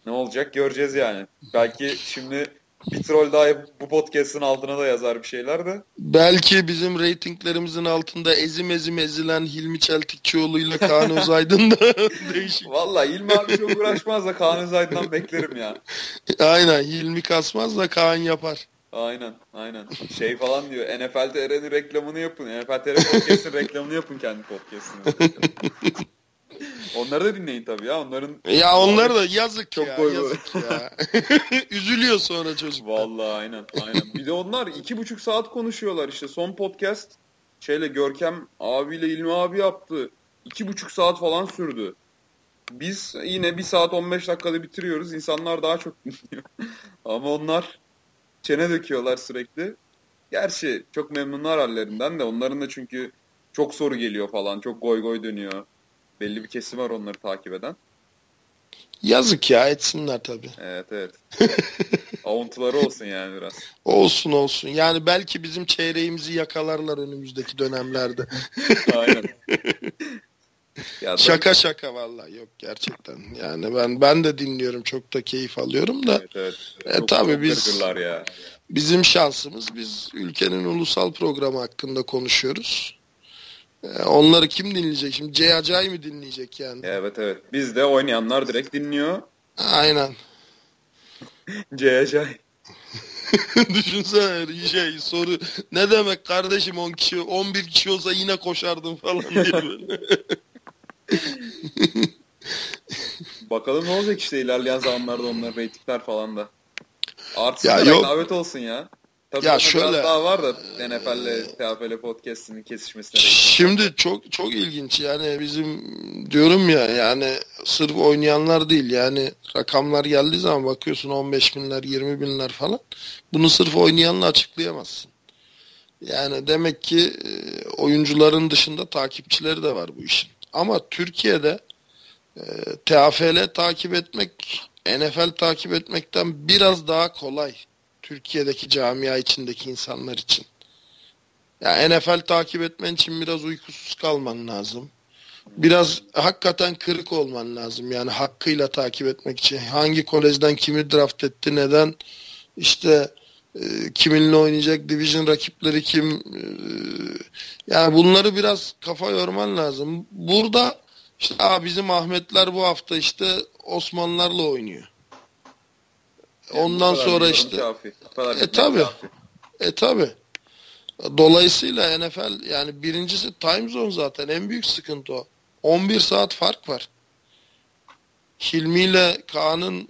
Ne olacak göreceğiz yani. Belki şimdi bir troll daha bu podcast'ın altına da yazar bir şeyler de. Belki bizim reytinglerimizin altında ezim ezim ezilen Hilmi Çeltikçioğlu ile Kaan Özaydın da değişik. Valla Hilmi abi çok uğraşmaz da Kaan Özaydın'dan beklerim ya. Aynen Hilmi kasmaz da Kaan yapar. Aynen aynen. Şey falan diyor NFL TR'nin reklamını yapın. NFL TR podcast'ın reklamını yapın kendi podcast'ını. Onları da dinleyin tabii ya. Onların Ya onlar da yazık Çok ya. boy boy. yazık ya. Üzülüyor sonra çocuk. Vallahi aynen aynen. Bir de onlar iki buçuk saat konuşuyorlar işte. Son podcast şeyle Görkem abiyle İlmi abi yaptı. İki buçuk saat falan sürdü. Biz yine bir saat 15 dakikada bitiriyoruz. İnsanlar daha çok dinliyor. Ama onlar çene döküyorlar sürekli. Gerçi çok memnunlar hallerinden de. Onların da çünkü çok soru geliyor falan. Çok goy goy dönüyor. Belli bir kesim var onları takip eden. Yazık ya etsinler tabii. Evet evet. Avuntuları olsun yani biraz. Olsun olsun. Yani belki bizim çeyreğimizi yakalarlar önümüzdeki dönemlerde. Aynen. Ya da- şaka şaka vallahi yok gerçekten. Yani ben ben de dinliyorum çok da keyif alıyorum da Evet evet. E, Çok- tabii biz- ya. bizim şansımız biz ülkenin ulusal programı hakkında konuşuyoruz. E, Onları kim dinleyecek? Şimdi C Acay mı dinleyecek yani? Evet evet. Bizde oynayanlar direkt dinliyor. Aynen. CJ. Düşünsene şey soru ne demek kardeşim 10 kişi 11 kişi olsa yine koşardım falan diye. Bakalım ne olacak işte ilerleyen zamanlarda onların reytingler falan da. Artsın Ya da rekabet olsun ya. Tabii Ya şöyle- biraz daha var da NFL'le TFL podcast'inin kesişmesine. Şimdi çok çok ilginç yani bizim diyorum ya yani sırf oynayanlar değil yani rakamlar geldiği zaman bakıyorsun 15 binler 20 binler falan bunu sırf oynayanla açıklayamazsın. Yani demek ki e, oyuncuların dışında takipçileri de var bu işin. Ama Türkiye'de e, TFL takip etmek NFL takip etmekten biraz daha kolay. Türkiye'deki camia içindeki insanlar için. Ya NFL takip etmen için biraz uykusuz kalman lazım. Biraz hakikaten kırık olman lazım. Yani hakkıyla takip etmek için. Hangi kolejden kimi draft etti, neden işte e, kiminle oynayacak, division rakipleri kim. e, yani bunları biraz kafa yorman lazım. Burada işte Aa, bizim Ahmetler bu hafta işte Osmanlılarla oynuyor. Yani Ondan sonra işte kafi. E, kafi. e tabi. Dolayısıyla NFL yani birincisi time zone zaten en büyük sıkıntı o. 11 saat fark var. Hilmi ile Kaan'ın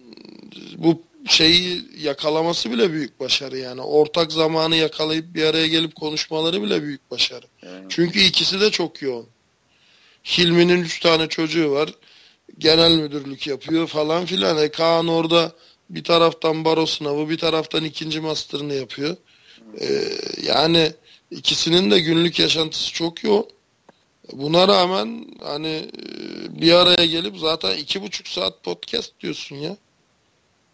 bu şeyi yakalaması bile büyük başarı yani. Ortak zamanı yakalayıp bir araya gelip konuşmaları bile büyük başarı. Yani. Çünkü ikisi de çok yoğun. Hilmi'nin üç tane çocuğu var. Genel müdürlük yapıyor falan filan. E Kaan orada bir taraftan baro sınavı bir taraftan ikinci master'ını yapıyor. E, yani ikisinin de günlük yaşantısı çok yoğun. Buna rağmen hani e, bir araya gelip zaten iki buçuk saat podcast diyorsun ya.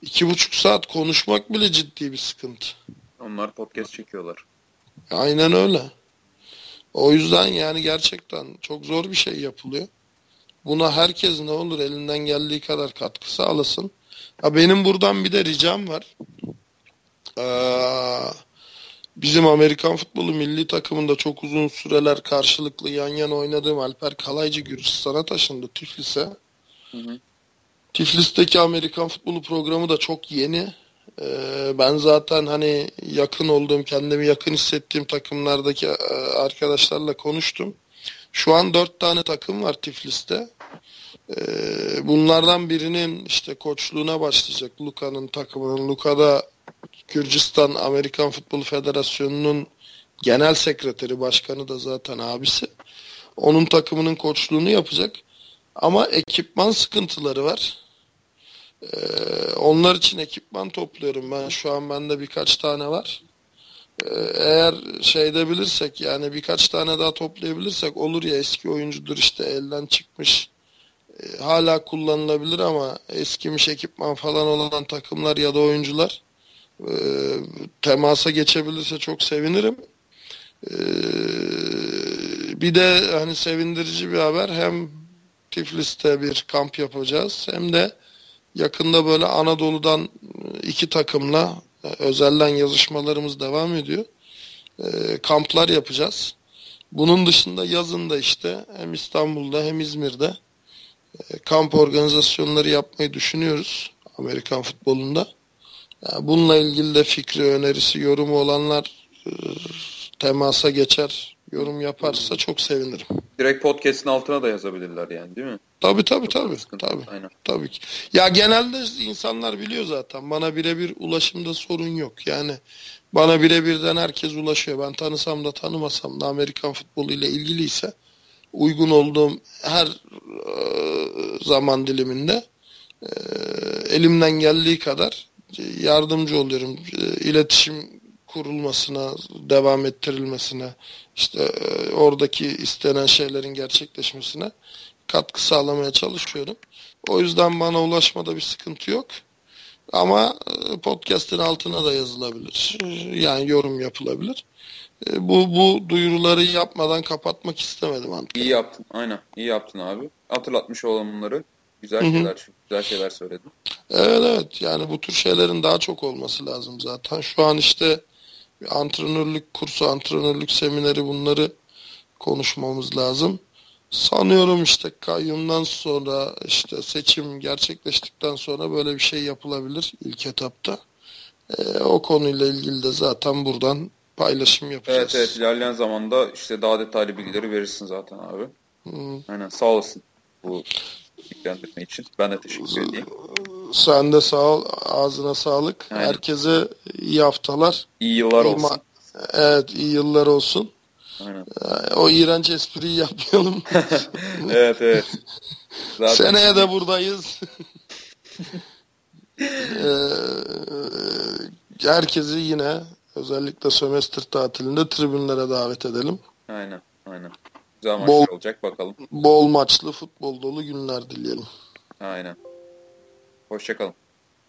İki buçuk saat konuşmak bile ciddi bir sıkıntı. Onlar podcast çekiyorlar. Aynen öyle. O yüzden yani gerçekten çok zor bir şey yapılıyor. Buna herkes ne olur elinden geldiği kadar katkı sağlasın. Ha benim buradan bir de ricam var. Ee, bizim Amerikan futbolu milli takımında çok uzun süreler karşılıklı yan yana oynadığım Alper Kalaycı Gürcistan'a taşındı Tiflis'e. Tiflis'teki Amerikan futbolu programı da çok yeni. Ee, ben zaten hani yakın olduğum, kendimi yakın hissettiğim takımlardaki e, arkadaşlarla konuştum. Şu an dört tane takım var Tiflis'te. Ee, bunlardan birinin işte koçluğuna başlayacak Luka'nın takımının. Luka'da Gürcistan Amerikan Futbol Federasyonu'nun genel sekreteri, başkanı da zaten abisi. Onun takımının koçluğunu yapacak. Ama ekipman sıkıntıları var. Ee, onlar için ekipman topluyorum ben. Şu an bende birkaç tane var. Ee, eğer şeyde bilirsek yani birkaç tane daha toplayabilirsek olur ya eski oyuncudur işte elden çıkmış. Ee, hala kullanılabilir ama eskimiş ekipman falan olan takımlar ya da oyuncular e, temasa geçebilirse çok sevinirim. Ee, bir de hani sevindirici bir haber hem Tiflis'te bir kamp yapacağız hem de yakında böyle Anadolu'dan e, iki takımla e, özelden yazışmalarımız devam ediyor. E, kamplar yapacağız. Bunun dışında yazın da işte hem İstanbul'da hem İzmir'de e, kamp organizasyonları yapmayı düşünüyoruz Amerikan futbolunda. Bununla ilgili de fikri, önerisi, yorumu olanlar e, temasa geçer, yorum yaparsa çok sevinirim. Direkt podcast'in altına da yazabilirler yani değil mi? Tabii tabii tabii. Tabii, Aynen. tabii ki. Ya genelde insanlar biliyor zaten. Bana birebir ulaşımda sorun yok. Yani bana birebirden herkes ulaşıyor. Ben tanısam da tanımasam da Amerikan futbolu ile ilgiliyse uygun olduğum her e, zaman diliminde e, elimden geldiği kadar yardımcı oluyorum. E, iletişim kurulmasına, devam ettirilmesine, işte oradaki istenen şeylerin gerçekleşmesine katkı sağlamaya çalışıyorum. O yüzden bana ulaşmada bir sıkıntı yok. Ama podcast'in altına da yazılabilir. Yani yorum yapılabilir. E, bu bu duyuruları yapmadan kapatmak istemedim Antep. İyi yaptın. Aynen. İyi yaptın abi. Hatırlatmış olalım bunları. Güzel Hı hı. şeyler, güzel şeyler söyledin. Evet evet yani bu tür şeylerin daha çok olması lazım zaten. Şu an işte bir antrenörlük kursu, antrenörlük semineri bunları konuşmamız lazım. Sanıyorum işte kayyumdan sonra işte seçim gerçekleştikten sonra böyle bir şey yapılabilir ilk etapta. Ee, o konuyla ilgili de zaten buradan paylaşım yapacağız. Evet evet ilerleyen zamanda işte daha detaylı bilgileri verirsin zaten abi. Hı. Aynen sağ olasın bu bilgilendirme için. Ben de teşekkür edeyim. Sen de sağ ol. Ağzına sağlık. Aynen. Herkese iyi haftalar. İyi yıllar İyi olsun. Evet iyi yıllar olsun. Aynen. Ee, O iğrenç espriyi yapmayalım. evet evet. Zaten Seneye de buradayız. Ee, herkesi yine özellikle sömestr tatilinde tribünlere davet edelim. Aynen aynen. Güzel Bol- olacak bakalım. Bol maçlı futbol dolu günler dileyelim. Aynen. Hoşçakalın.